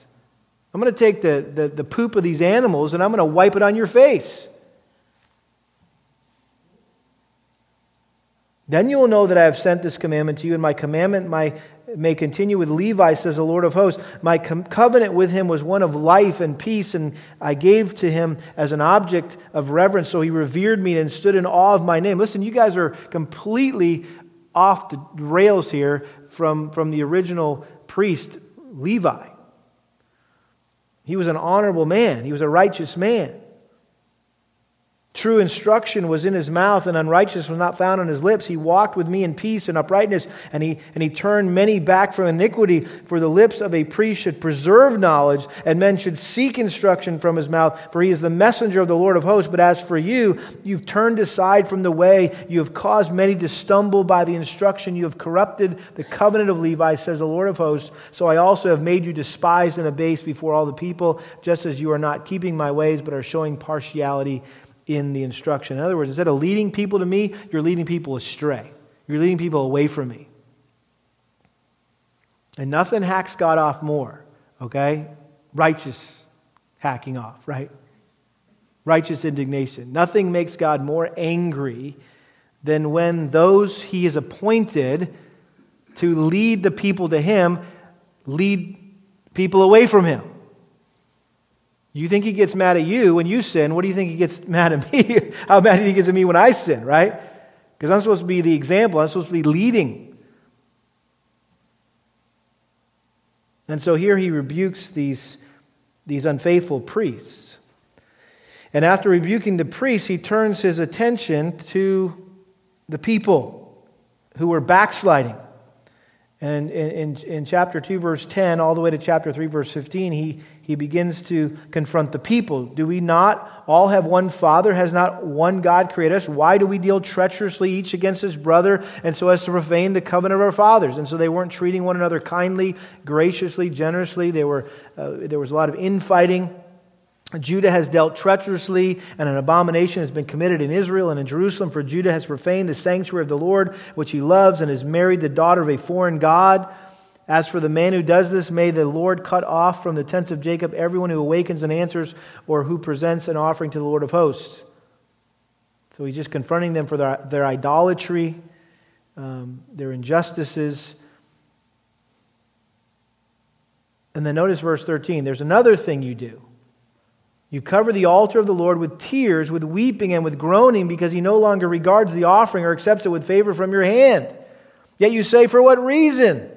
Speaker 1: I'm going to take the, the, the poop of these animals, and I'm going to wipe it on your face. Then you will know that I have sent this commandment to you, and my commandment my, may continue with Levi, says the Lord of hosts. My com- covenant with him was one of life and peace, and I gave to him as an object of reverence. So he revered me and stood in awe of my name. Listen, you guys are completely off the rails here from, from the original priest, Levi. He was an honorable man, he was a righteous man. True instruction was in his mouth, and unrighteousness was not found on his lips. He walked with me in peace and uprightness, and he, and he turned many back from iniquity. For the lips of a priest should preserve knowledge, and men should seek instruction from his mouth, for he is the messenger of the Lord of hosts. But as for you, you've turned aside from the way. You have caused many to stumble by the instruction. You have corrupted the covenant of Levi, says the Lord of hosts. So I also have made you despised and abased before all the people, just as you are not keeping my ways, but are showing partiality in the instruction. In other words, instead of leading people to me, you're leading people astray. You're leading people away from me. And nothing hacks God off more, okay? Righteous hacking off, right? Righteous indignation. Nothing makes God more angry than when those he has appointed to lead the people to him lead people away from him. You think he gets mad at you when you sin. What do you think he gets mad at me? How mad do he gets at me when I sin, right? Because I'm supposed to be the example, I'm supposed to be leading. And so here he rebukes these, these unfaithful priests. And after rebuking the priests, he turns his attention to the people who were backsliding. And in, in, in, chapter 2, verse 10, all the way to chapter 3, verse 15, he, he begins to confront the people. Do we not all have one Father? Has not one God created us? Why do we deal treacherously each against his brother and so as to profane the covenant of our fathers? And so they weren't treating one another kindly, graciously, generously. They were, uh, there was a lot of infighting. Judah has dealt treacherously, and an abomination has been committed in Israel and in Jerusalem, for Judah has profaned the sanctuary of the Lord, which he loves, and has married the daughter of a foreign God. As for the man who does this, may the Lord cut off from the tents of Jacob everyone who awakens and answers or who presents an offering to the Lord of hosts. So he's just confronting them for their, their idolatry, um, their injustices. And then notice verse 13 there's another thing you do. You cover the altar of the Lord with tears, with weeping, and with groaning, because he no longer regards the offering or accepts it with favor from your hand. Yet you say, For what reason?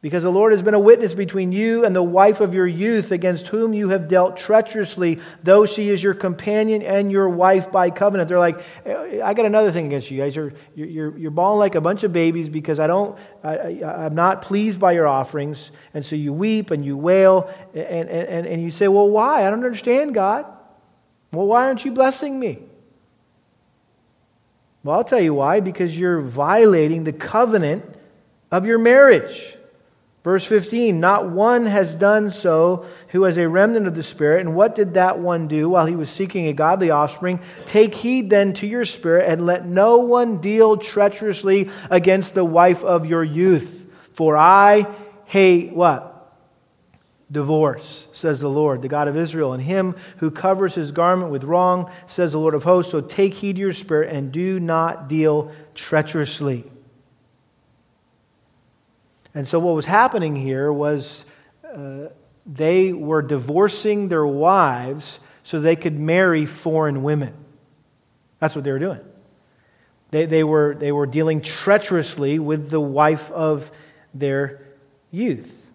Speaker 1: Because the Lord has been a witness between you and the wife of your youth, against whom you have dealt treacherously, though she is your companion and your wife by covenant. They're like, eh, I got another thing against you guys. You're, you're, you're bawling like a bunch of babies because I don't, I, I, I'm not pleased by your offerings. And so you weep and you wail and, and, and you say, Well, why? I don't understand, God. Well, why aren't you blessing me? Well, I'll tell you why. Because you're violating the covenant of your marriage. Verse 15, not one has done so who has a remnant of the Spirit. And what did that one do while he was seeking a godly offspring? Take heed then to your spirit, and let no one deal treacherously against the wife of your youth. For I hate what? Divorce, says the Lord, the God of Israel, and him who covers his garment with wrong, says the Lord of hosts. So take heed to your spirit, and do not deal treacherously. And so, what was happening here was uh, they were divorcing their wives so they could marry foreign women. That's what they were doing. They, they, were, they were dealing treacherously with the wife of their youth.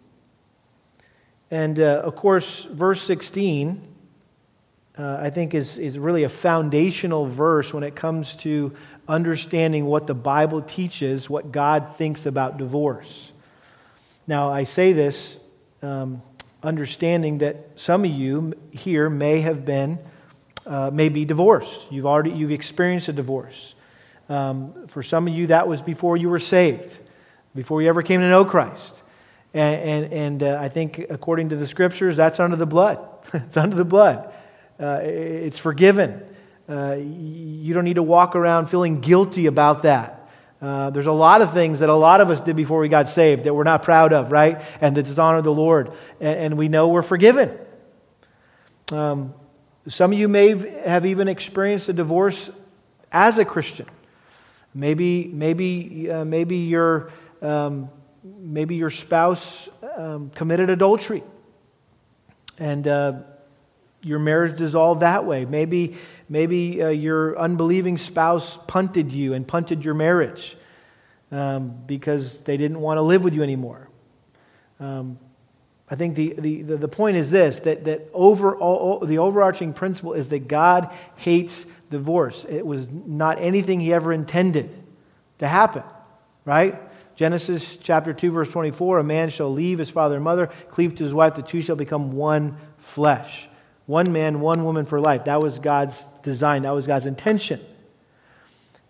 Speaker 1: And uh, of course, verse 16, uh, I think, is, is really a foundational verse when it comes to understanding what the Bible teaches, what God thinks about divorce. Now, I say this um, understanding that some of you here may have been, uh, may be divorced. You've already you've experienced a divorce. Um, for some of you, that was before you were saved, before you ever came to know Christ. And, and, and uh, I think, according to the scriptures, that's under the blood. it's under the blood. Uh, it's forgiven. Uh, you don't need to walk around feeling guilty about that. Uh, there's a lot of things that a lot of us did before we got saved that we're not proud of, right? And that dishonor the Lord. And, and we know we're forgiven. Um, some of you may have even experienced a divorce as a Christian. Maybe, maybe, uh, maybe your, um, maybe your spouse um, committed adultery, and uh, your marriage dissolved that way. Maybe, maybe uh, your unbelieving spouse punted you and punted your marriage um, because they didn't want to live with you anymore. Um, I think the, the, the, point is this that, that overall, the overarching principle is that God hates divorce. It was not anything he ever intended to happen, right? Genesis chapter 2, verse 24 a man shall leave his father and mother, cleave to his wife, the two shall become one flesh. One man, one woman for life. That was God's design, that was God's intention.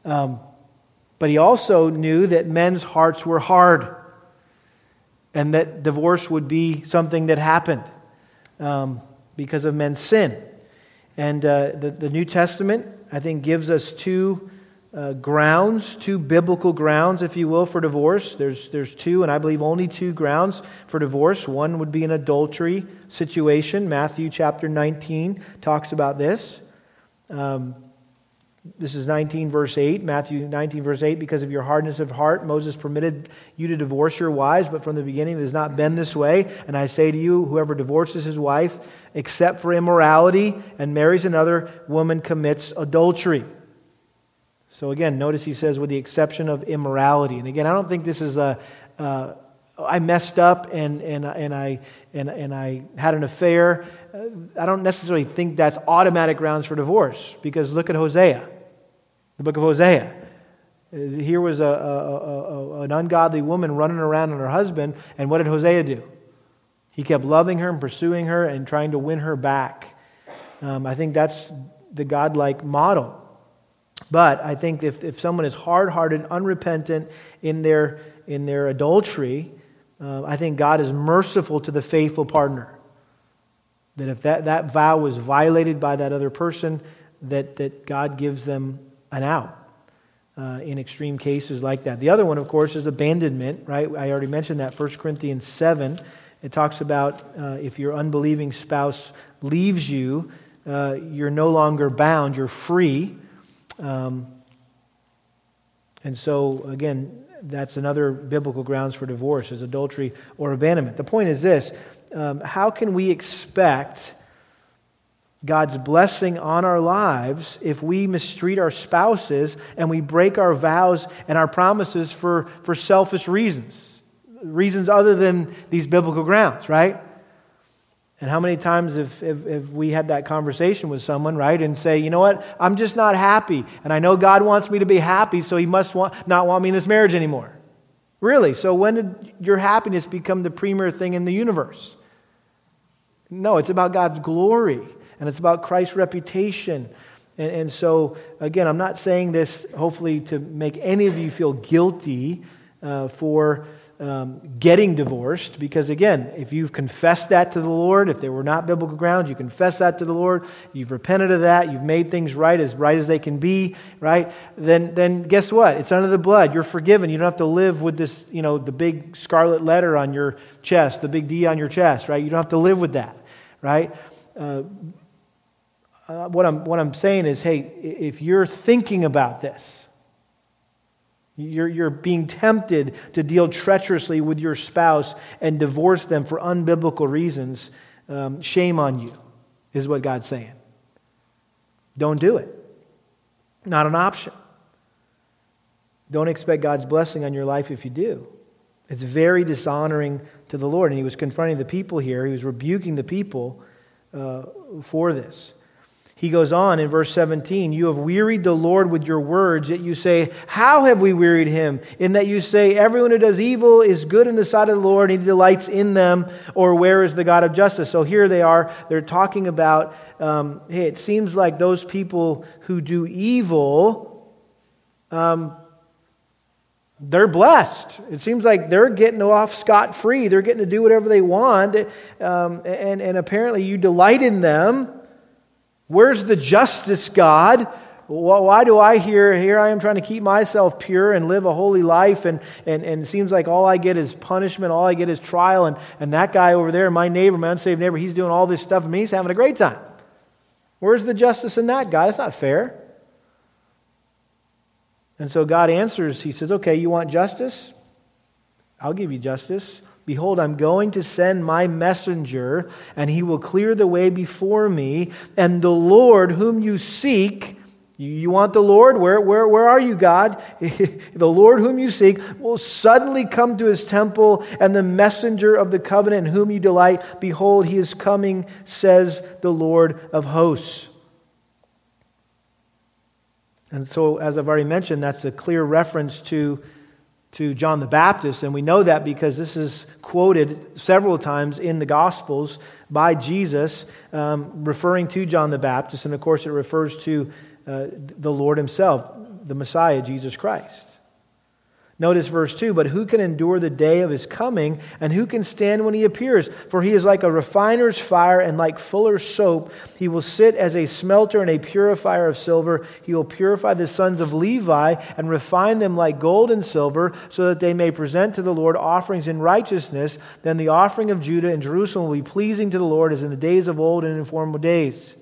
Speaker 1: Um, but he also knew that men's hearts were hard and that divorce would be something that happened um, because of men's sin. And uh, the, the New Testament, I think, gives us two uh, grounds, two biblical grounds, if you will, for divorce. There's, there's two, and I believe only two grounds for divorce. One would be an adultery situation. Matthew chapter 19 talks about this. Um, this is 19, verse 8. Matthew 19, verse 8. Because of your hardness of heart, Moses permitted you to divorce your wives, but from the beginning it has not been this way. And I say to you, whoever divorces his wife, except for immorality, and marries another woman, commits adultery. So again, notice he says, with the exception of immorality. And again, I don't think this is a. I messed up and, and, and, I, and, and I had an affair. Uh, I don't necessarily think that's automatic grounds for divorce because look at Hosea, the book of Hosea. Uh, here was a, a, a, an ungodly woman running around on her husband, and what did Hosea do? He kept loving her and pursuing her and trying to win her back. Um, I think that's the godlike model. But I think if, if someone is hard hearted, unrepentant in their, in their adultery, uh, I think God is merciful to the faithful partner. That if that, that vow was violated by that other person, that, that God gives them an out uh, in extreme cases like that. The other one, of course, is abandonment, right? I already mentioned that, 1 Corinthians 7. It talks about uh, if your unbelieving spouse leaves you, uh, you're no longer bound, you're free. Um, and so, again, that's another biblical grounds for divorce is adultery or abandonment. The point is this um, how can we expect God's blessing on our lives if we mistreat our spouses and we break our vows and our promises for, for selfish reasons, reasons other than these biblical grounds, right? And how many times have, have, have, we had that conversation with someone, right, and say, you know what, I'm just not happy. And I know God wants me to be happy, so He must want, not want me in this marriage anymore. Really? So when did your happiness become the premier thing in the universe? No, it's about God's glory and it's about Christ's reputation. And, and so, again, I'm not saying this hopefully to make any of you feel guilty uh, for um, getting divorced, because again, if you've confessed that to the Lord, if there were not biblical grounds, you confess that to the Lord, you've repented of that, you've made things right as right as they can be, right? Then, then guess what? It's under the blood. You're forgiven. You don't have to live with this, you know, the big scarlet letter on your chest, the big D on your chest, right? You don't have to live with that, right? Uh, uh, what, I'm, what I'm saying is hey, if you're thinking about this, you're, you're being tempted to deal treacherously with your spouse and divorce them for unbiblical reasons, um, shame on you, is what God's saying. Don't do it. Not an option. Don't expect God's blessing on your life if you do. It's very dishonoring to the Lord. And he was confronting the people here, he was rebuking the people uh, for this. He goes on in verse 17, You have wearied the Lord with your words, yet you say, How have we wearied him? In that you say, Everyone who does evil is good in the sight of the Lord, and he delights in them, or where is the God of justice? So here they are, they're talking about, um, hey, it seems like those people who do evil, um, they're blessed. It seems like they're getting off scot free. They're getting to do whatever they want. Um, and, and apparently you delight in them. Where's the justice, God? Why do I hear, here I am trying to keep myself pure and live a holy life, and, and, and it seems like all I get is punishment, all I get is trial, and, and that guy over there, my neighbor, my unsaved neighbor, he's doing all this stuff, and he's having a great time. Where's the justice in that, God? It's not fair. And so God answers, He says, Okay, you want justice? I'll give you justice. Behold, I'm going to send my messenger, and he will clear the way before me. And the Lord whom you seek, you want the Lord? Where, where, where are you, God? the Lord whom you seek will suddenly come to his temple, and the messenger of the covenant in whom you delight, behold, he is coming, says the Lord of hosts. And so, as I've already mentioned, that's a clear reference to to John the Baptist, and we know that because this is quoted several times in the Gospels by Jesus, um, referring to John the Baptist, and of course it refers to uh, the Lord Himself, the Messiah, Jesus Christ. Notice verse 2 But who can endure the day of his coming, and who can stand when he appears? For he is like a refiner's fire, and like fuller's soap. He will sit as a smelter and a purifier of silver. He will purify the sons of Levi and refine them like gold and silver, so that they may present to the Lord offerings in righteousness. Then the offering of Judah and Jerusalem will be pleasing to the Lord as in the days of old and in former days.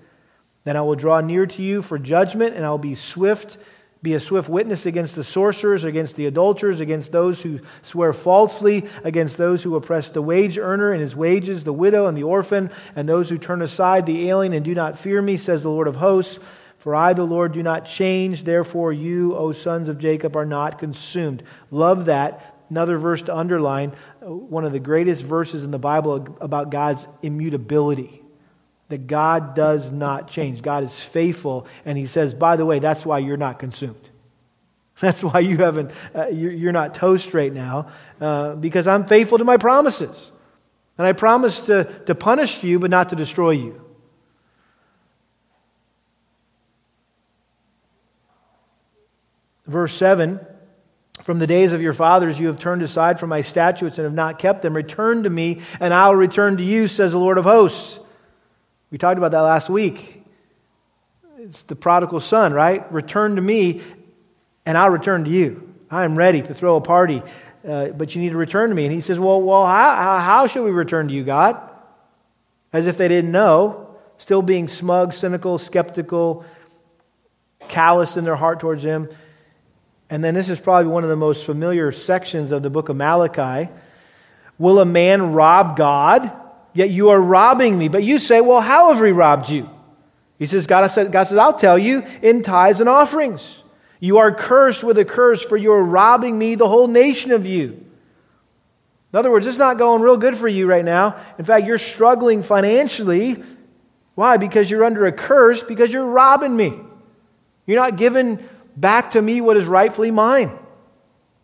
Speaker 1: Then I will draw near to you for judgment, and I will be swift be a swift witness against the sorcerers, against the adulterers, against those who swear falsely, against those who oppress the wage earner and his wages, the widow and the orphan, and those who turn aside the alien and do not fear me, says the Lord of hosts. For I, the Lord, do not change. Therefore, you, O sons of Jacob, are not consumed. Love that. Another verse to underline, uh, one of the greatest verses in the Bible about God's immutability that God does not change. God is faithful. And he says, by the way, that's why you're not consumed. That's why you haven't, uh, you're, not toast right now, uh, because I'm faithful to my promises. And I promise to, to punish you, but not to destroy you. Verse 7 From the days of your fathers you have turned aside from my statutes and have not kept them. Return to me, and I'll return to you, says the Lord of hosts. We talked about that last week. It's the prodigal son, right? Return to me, and I'll return to you. I am ready to throw a party, uh, but you need to return to me. And he says, Well, well how, how should we return to you, God? As if they didn't know, still being smug, cynical, skeptical, callous in their heart towards him. And then this is probably one of the most familiar sections of the book of Malachi. Will a man rob God? Yet you are robbing me. But you say, Well, how have we robbed you? He says, God, said, God says, I'll tell you in tithes and offerings. You are cursed with a curse, for you are robbing me, the whole nation of you. In other words, it's not going real good for you right now. In fact, you're struggling financially. Why? Because you're under a curse, because you're robbing me. You're not giving back to me what is rightfully mine.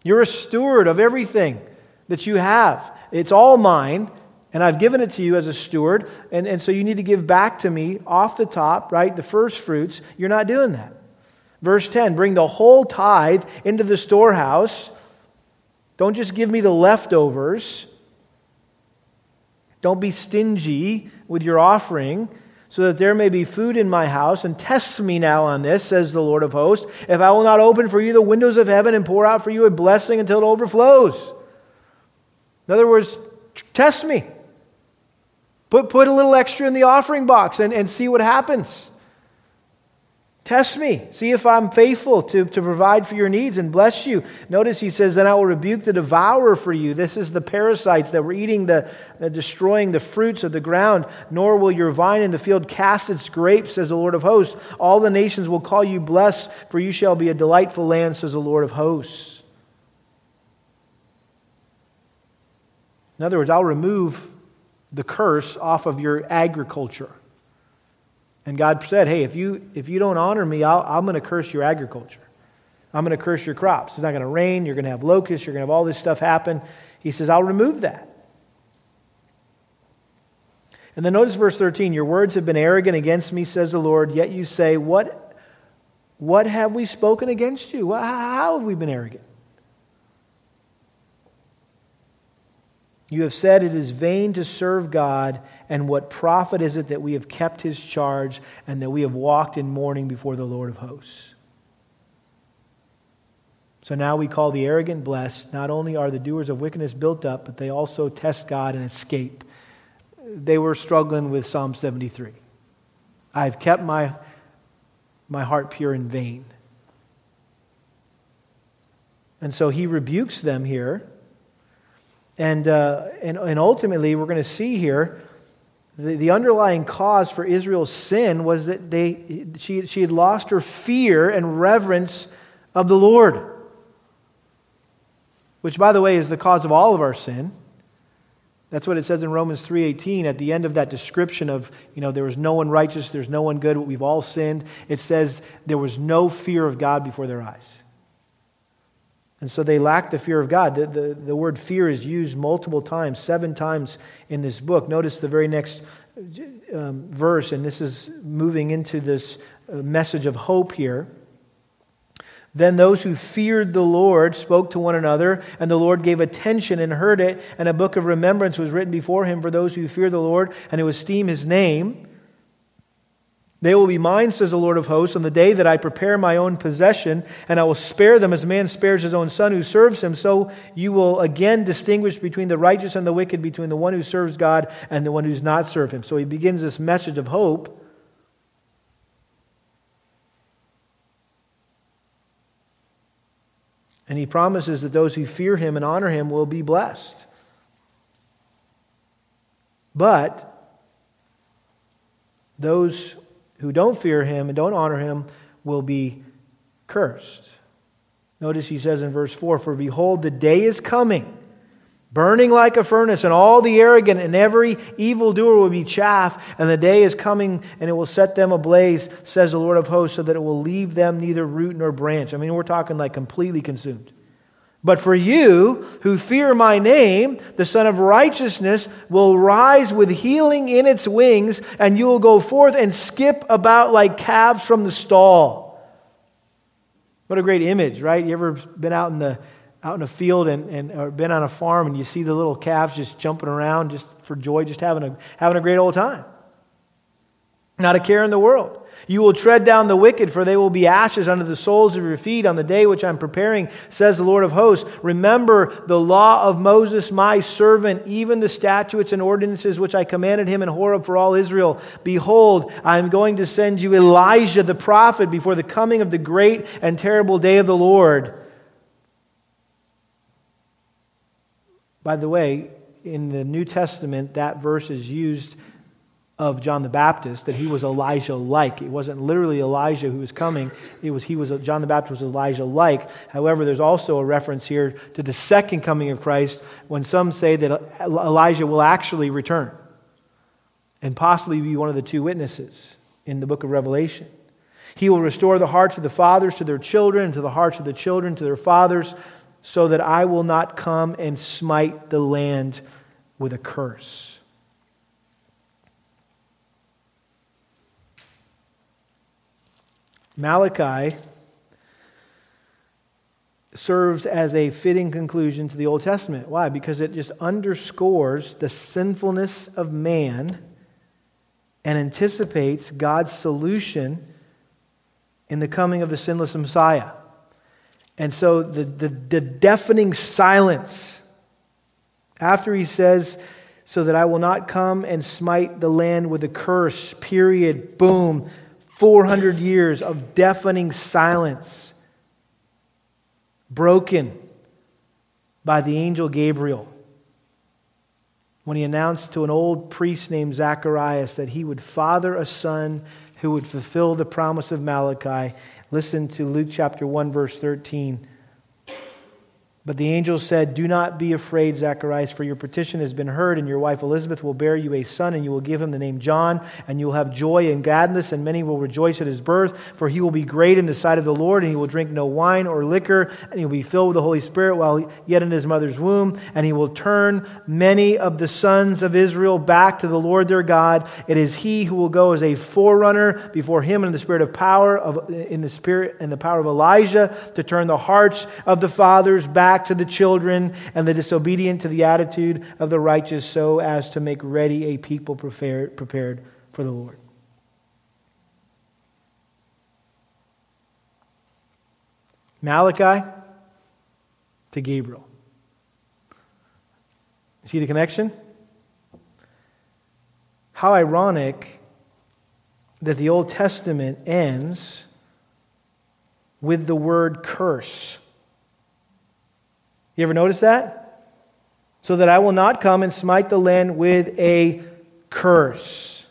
Speaker 1: You're a steward of everything that you have. It's all mine, and I've given it to you as a steward, and, and so you need to give back to me off the top, right? The first fruits. You're not doing that. Verse 10 bring the whole tithe into the storehouse. Don't just give me the leftovers. Don't be stingy with your offering, so that there may be food in my house. And test me now on this, says the Lord of hosts, if I will not open for you the windows of heaven and pour out for you a blessing until it overflows. In other words, test me. Put, put a little extra in the offering box and, and see what happens. Test me. See if I'm faithful to, to provide for your needs and bless you. Notice he says, Then I will rebuke the devourer for you. This is the parasites that were eating the, uh, destroying the fruits of the ground. Nor will your vine in the field cast its grapes, says the Lord of hosts. All the nations will call you blessed, for you shall be a delightful land, says the Lord of hosts. In other words, I'll remove the curse off of your agriculture. And God said, hey, if you, if you don't honor me, i am going to curse your agriculture. I'm going to curse your crops. It's not going to rain. You're going to have locusts. You're going to have all this stuff happen. He says, I'll remove that. And then notice verse 13 Your words have been arrogant against me, says the Lord, yet you say, What, what have we spoken against you? How have we been arrogant? You have said it is vain to serve God, and what profit is it that we have kept his charge and that we have walked in mourning before the Lord of hosts? So now we call the arrogant blessed. Not only are the doers of wickedness built up, but they also test God and escape. They were struggling with Psalm 73. I have kept my, my heart pure in vain. And so he rebukes them here and, uh, and, and ultimately, we're going to see here the, the underlying cause for Israel's sin was that they, she, she had lost her fear and reverence of the Lord, which, by the way, is the cause of all of our sin. That's what it says in Romans 3:18 at the end of that description of, you know, there was no one righteous, there's no one good, we've all sinned. It says there was no fear of God before their eyes. And so they lack the fear of God. The, the, the, word fear is used multiple times, seven times in this book. Notice the very next um, verse, and this is moving into this uh, message of hope here. Then those who feared the Lord spoke to one another, and the Lord gave attention and heard it, and a book of remembrance was written before him for those who fear the Lord and who esteem his name. They will be mine, says the Lord of hosts, on the day that I prepare my own possession, and I will spare them as a man spares his own son who serves him. So you will again distinguish between the righteous and the wicked, between the one who serves God and the one who does not serve him. So he begins this message of hope. And he promises that those who fear him and honor him will be blessed. But those who don't fear him and don't honor him will be cursed. Notice he says in verse 4 For behold, the day is coming, burning like a furnace, and all the arrogant and every evildoer will be chaff, and the day is coming, and it will set them ablaze, says the Lord of hosts, so that it will leave them neither root nor branch. I mean, we're talking like completely consumed. But for you who fear my name, the Sun of Righteousness will rise with healing in its wings, and you will go forth and skip about like calves from the stall. What a great image, right? You ever been out in the out in a field and, and or been on a farm and you see the little calves just jumping around just for joy, just having a having a great old time. Not a care in the world. You will tread down the wicked, for they will be ashes under the soles of your feet on the day which I'm preparing, says the Lord of hosts. Remember the law of Moses, my servant, even the statutes and ordinances which I commanded him in Horeb for all Israel. Behold, I am going to send you Elijah the prophet before the coming of the great and terrible day of the Lord. By the way, in the New Testament, that verse is used of John the Baptist that he was Elijah like. It wasn't literally Elijah who was coming, it was he was John the Baptist was Elijah like. However, there's also a reference here to the second coming of Christ when some say that Elijah will actually return and possibly be one of the two witnesses in the book of Revelation. He will restore the hearts of the fathers to their children, and to the hearts of the children to their fathers, so that I will not come and smite the land with a curse. Malachi serves as a fitting conclusion to the Old Testament. Why? Because it just underscores the sinfulness of man and anticipates God's solution in the coming of the sinless Messiah. And so the, the, the deafening silence after he says, So that I will not come and smite the land with a curse, period, boom 400 years of deafening silence, broken by the angel Gabriel when he announced to an old priest named Zacharias that he would father a son who would fulfill the promise of Malachi. Listen to Luke chapter 1, verse 13. But the angel said, Do not be afraid, Zacharias, for your petition has been heard, and your wife Elizabeth will bear you a son, and you will give him the name John, and you will have joy and gladness, and many will rejoice at his birth, for he will be great in the sight of the Lord, and he will drink no wine or liquor, and he will be filled with the Holy Spirit while yet in his mother's womb, and he will turn many of the sons of Israel back to the Lord their God. It is he who will go as a forerunner before him in the spirit of power, of, in the spirit and the power of Elijah, to turn the hearts of the fathers back back to the children and the disobedient to the attitude of the righteous so as to make ready a people prepared, prepared for the Lord. Malachi to Gabriel. See the connection? How ironic that the Old Testament ends with the word curse. You ever notice that? So that I will not come and smite the land with a curse.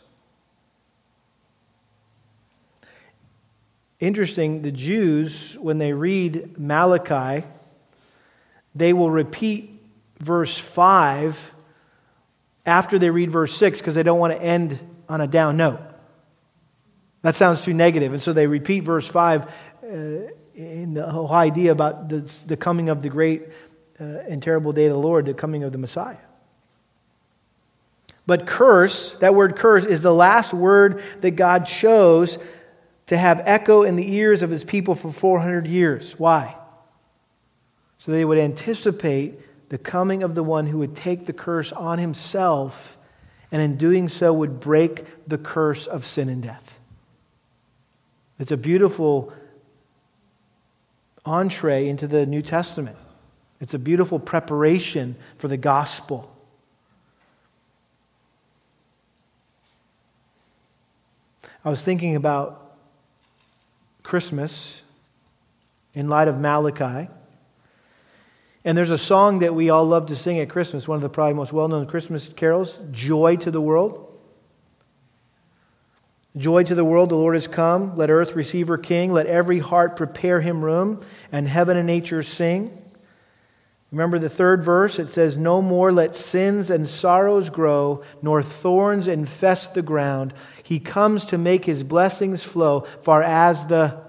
Speaker 1: Interesting, the Jews, when they read Malachi, they will repeat verse 5 after they read verse 6 because they don't want to end on a down note. That sounds too negative, and so they repeat verse 5 uh, in the whole idea about the, the coming of the great uh, and terrible day of the Lord, the coming of the Messiah. But curse, that word curse, is the last word that God chose to have echo in the ears of his people for 400 years. Why? So they would anticipate the coming of the one who would take the curse on himself and in doing so would break the curse of sin and death. It's a beautiful entree into the New Testament. It's a beautiful preparation for the gospel. I was thinking about Christmas in light of Malachi. And there's a song that we all love to sing at Christmas, one of the probably most well known Christmas carols Joy to the World. Joy to the world, the Lord has come. Let earth receive her king. Let every heart prepare him room, and heaven and nature sing. Remember the third verse? It says, No more let sins and sorrows grow, nor thorns infest the ground. He comes to make his blessings flow, far as the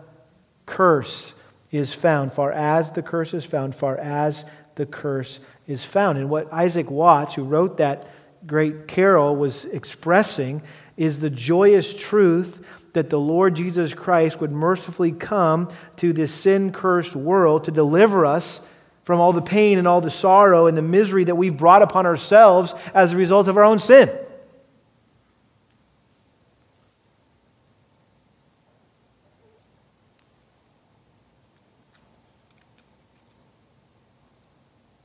Speaker 1: curse is found. Far as the curse is found, far as the curse is found. And what Isaac Watts, who wrote that great carol, was expressing is the joyous truth that the Lord Jesus Christ would mercifully come to this sin cursed world to deliver us from all the pain and all the sorrow and the misery that we've brought upon ourselves as a result of our own sin.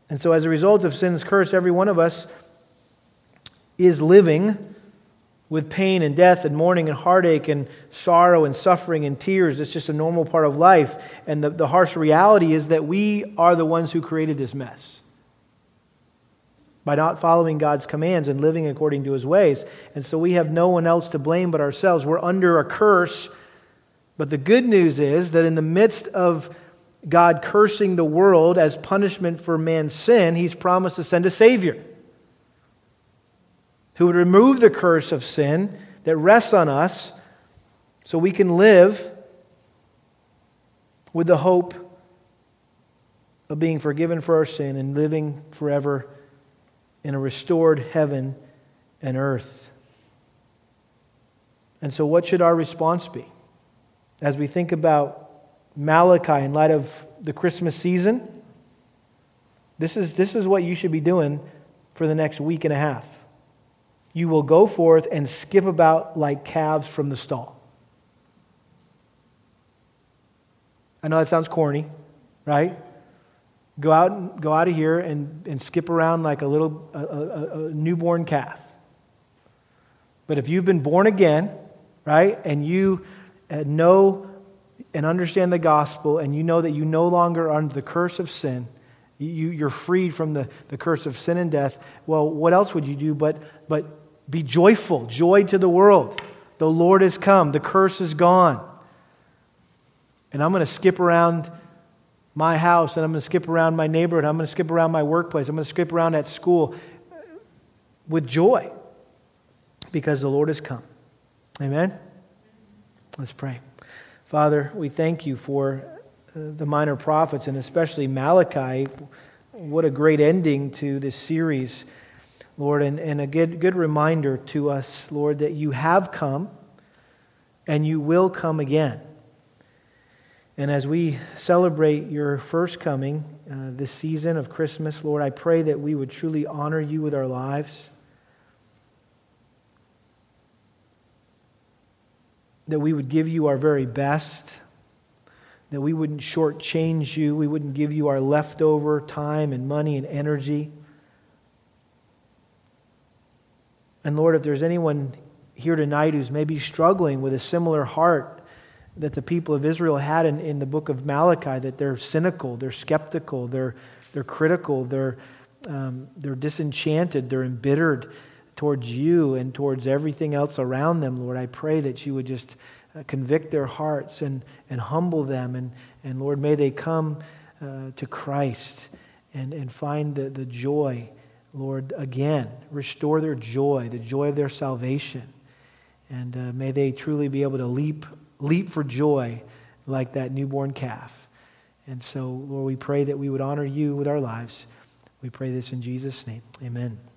Speaker 1: And so, as a result of sin's curse, every one of us is living with pain and death and mourning and heartache and sorrow and suffering and tears. It's just a normal part of life. And the, the harsh reality is that we are the ones who created this mess. by not following God's commands and living according to his ways. And so we have no one else to blame but ourselves. We're under a curse. But the good news is that in the midst of God cursing the world as punishment for man's sin, he's promised to send a Savior who would remove the curse of sin that rests on us so we can live with the hope of being forgiven for our sin and living forever in a restored heaven and earth. And so, what should our response be as we think about Malachi in light of the Christmas season? This is, this is what you should be doing for the next week and a half. You will go forth and skip about like calves from the stall. I know that sounds corny, right? Go out, go out of here and, and skip around like a little a, a, a newborn calf. But if you've been born again, right, and you uh, know and understand the gospel, and you know that you no longer are under the curse of sin, you, you're freed from the, the curse of sin and death, well, what else would you do but, but be joyful? Joy to the world. The Lord has come, the curse is gone. And I'm going to skip around my house and I'm going to skip around my neighborhood. I'm going to skip around my workplace. I'm going to skip around at school with joy because the Lord has come. Amen? Let's pray. Father, we thank you for uh, the minor prophets and especially Malachi. What a great ending to this series, Lord, and, and a good, good reminder to us, Lord, that you have come and you will come again. And as we celebrate your first coming uh, this season of Christmas, Lord, I pray that we would truly honor you with our lives. That we would give you our very best. That we wouldn't shortchange you. We wouldn't give you our leftover time and money and energy. And Lord, if there's anyone here tonight who's maybe struggling with a similar heart, that the people of Israel had in, in the book of Malachi that they're cynical, they're skeptical, they're, they're critical, they're, um, they're disenchanted, they're embittered towards you and towards everything else around them, Lord. I pray that you would just uh, convict their hearts and, and humble them. And, and Lord, may they come uh, to Christ and, and find the, the joy, Lord, again. Restore their joy, the joy of their salvation. And uh, may they truly be able to leap leap for joy like that newborn calf. And so, Lord, we pray that we would honor you with our lives. We pray this in Jesus' name. Amen.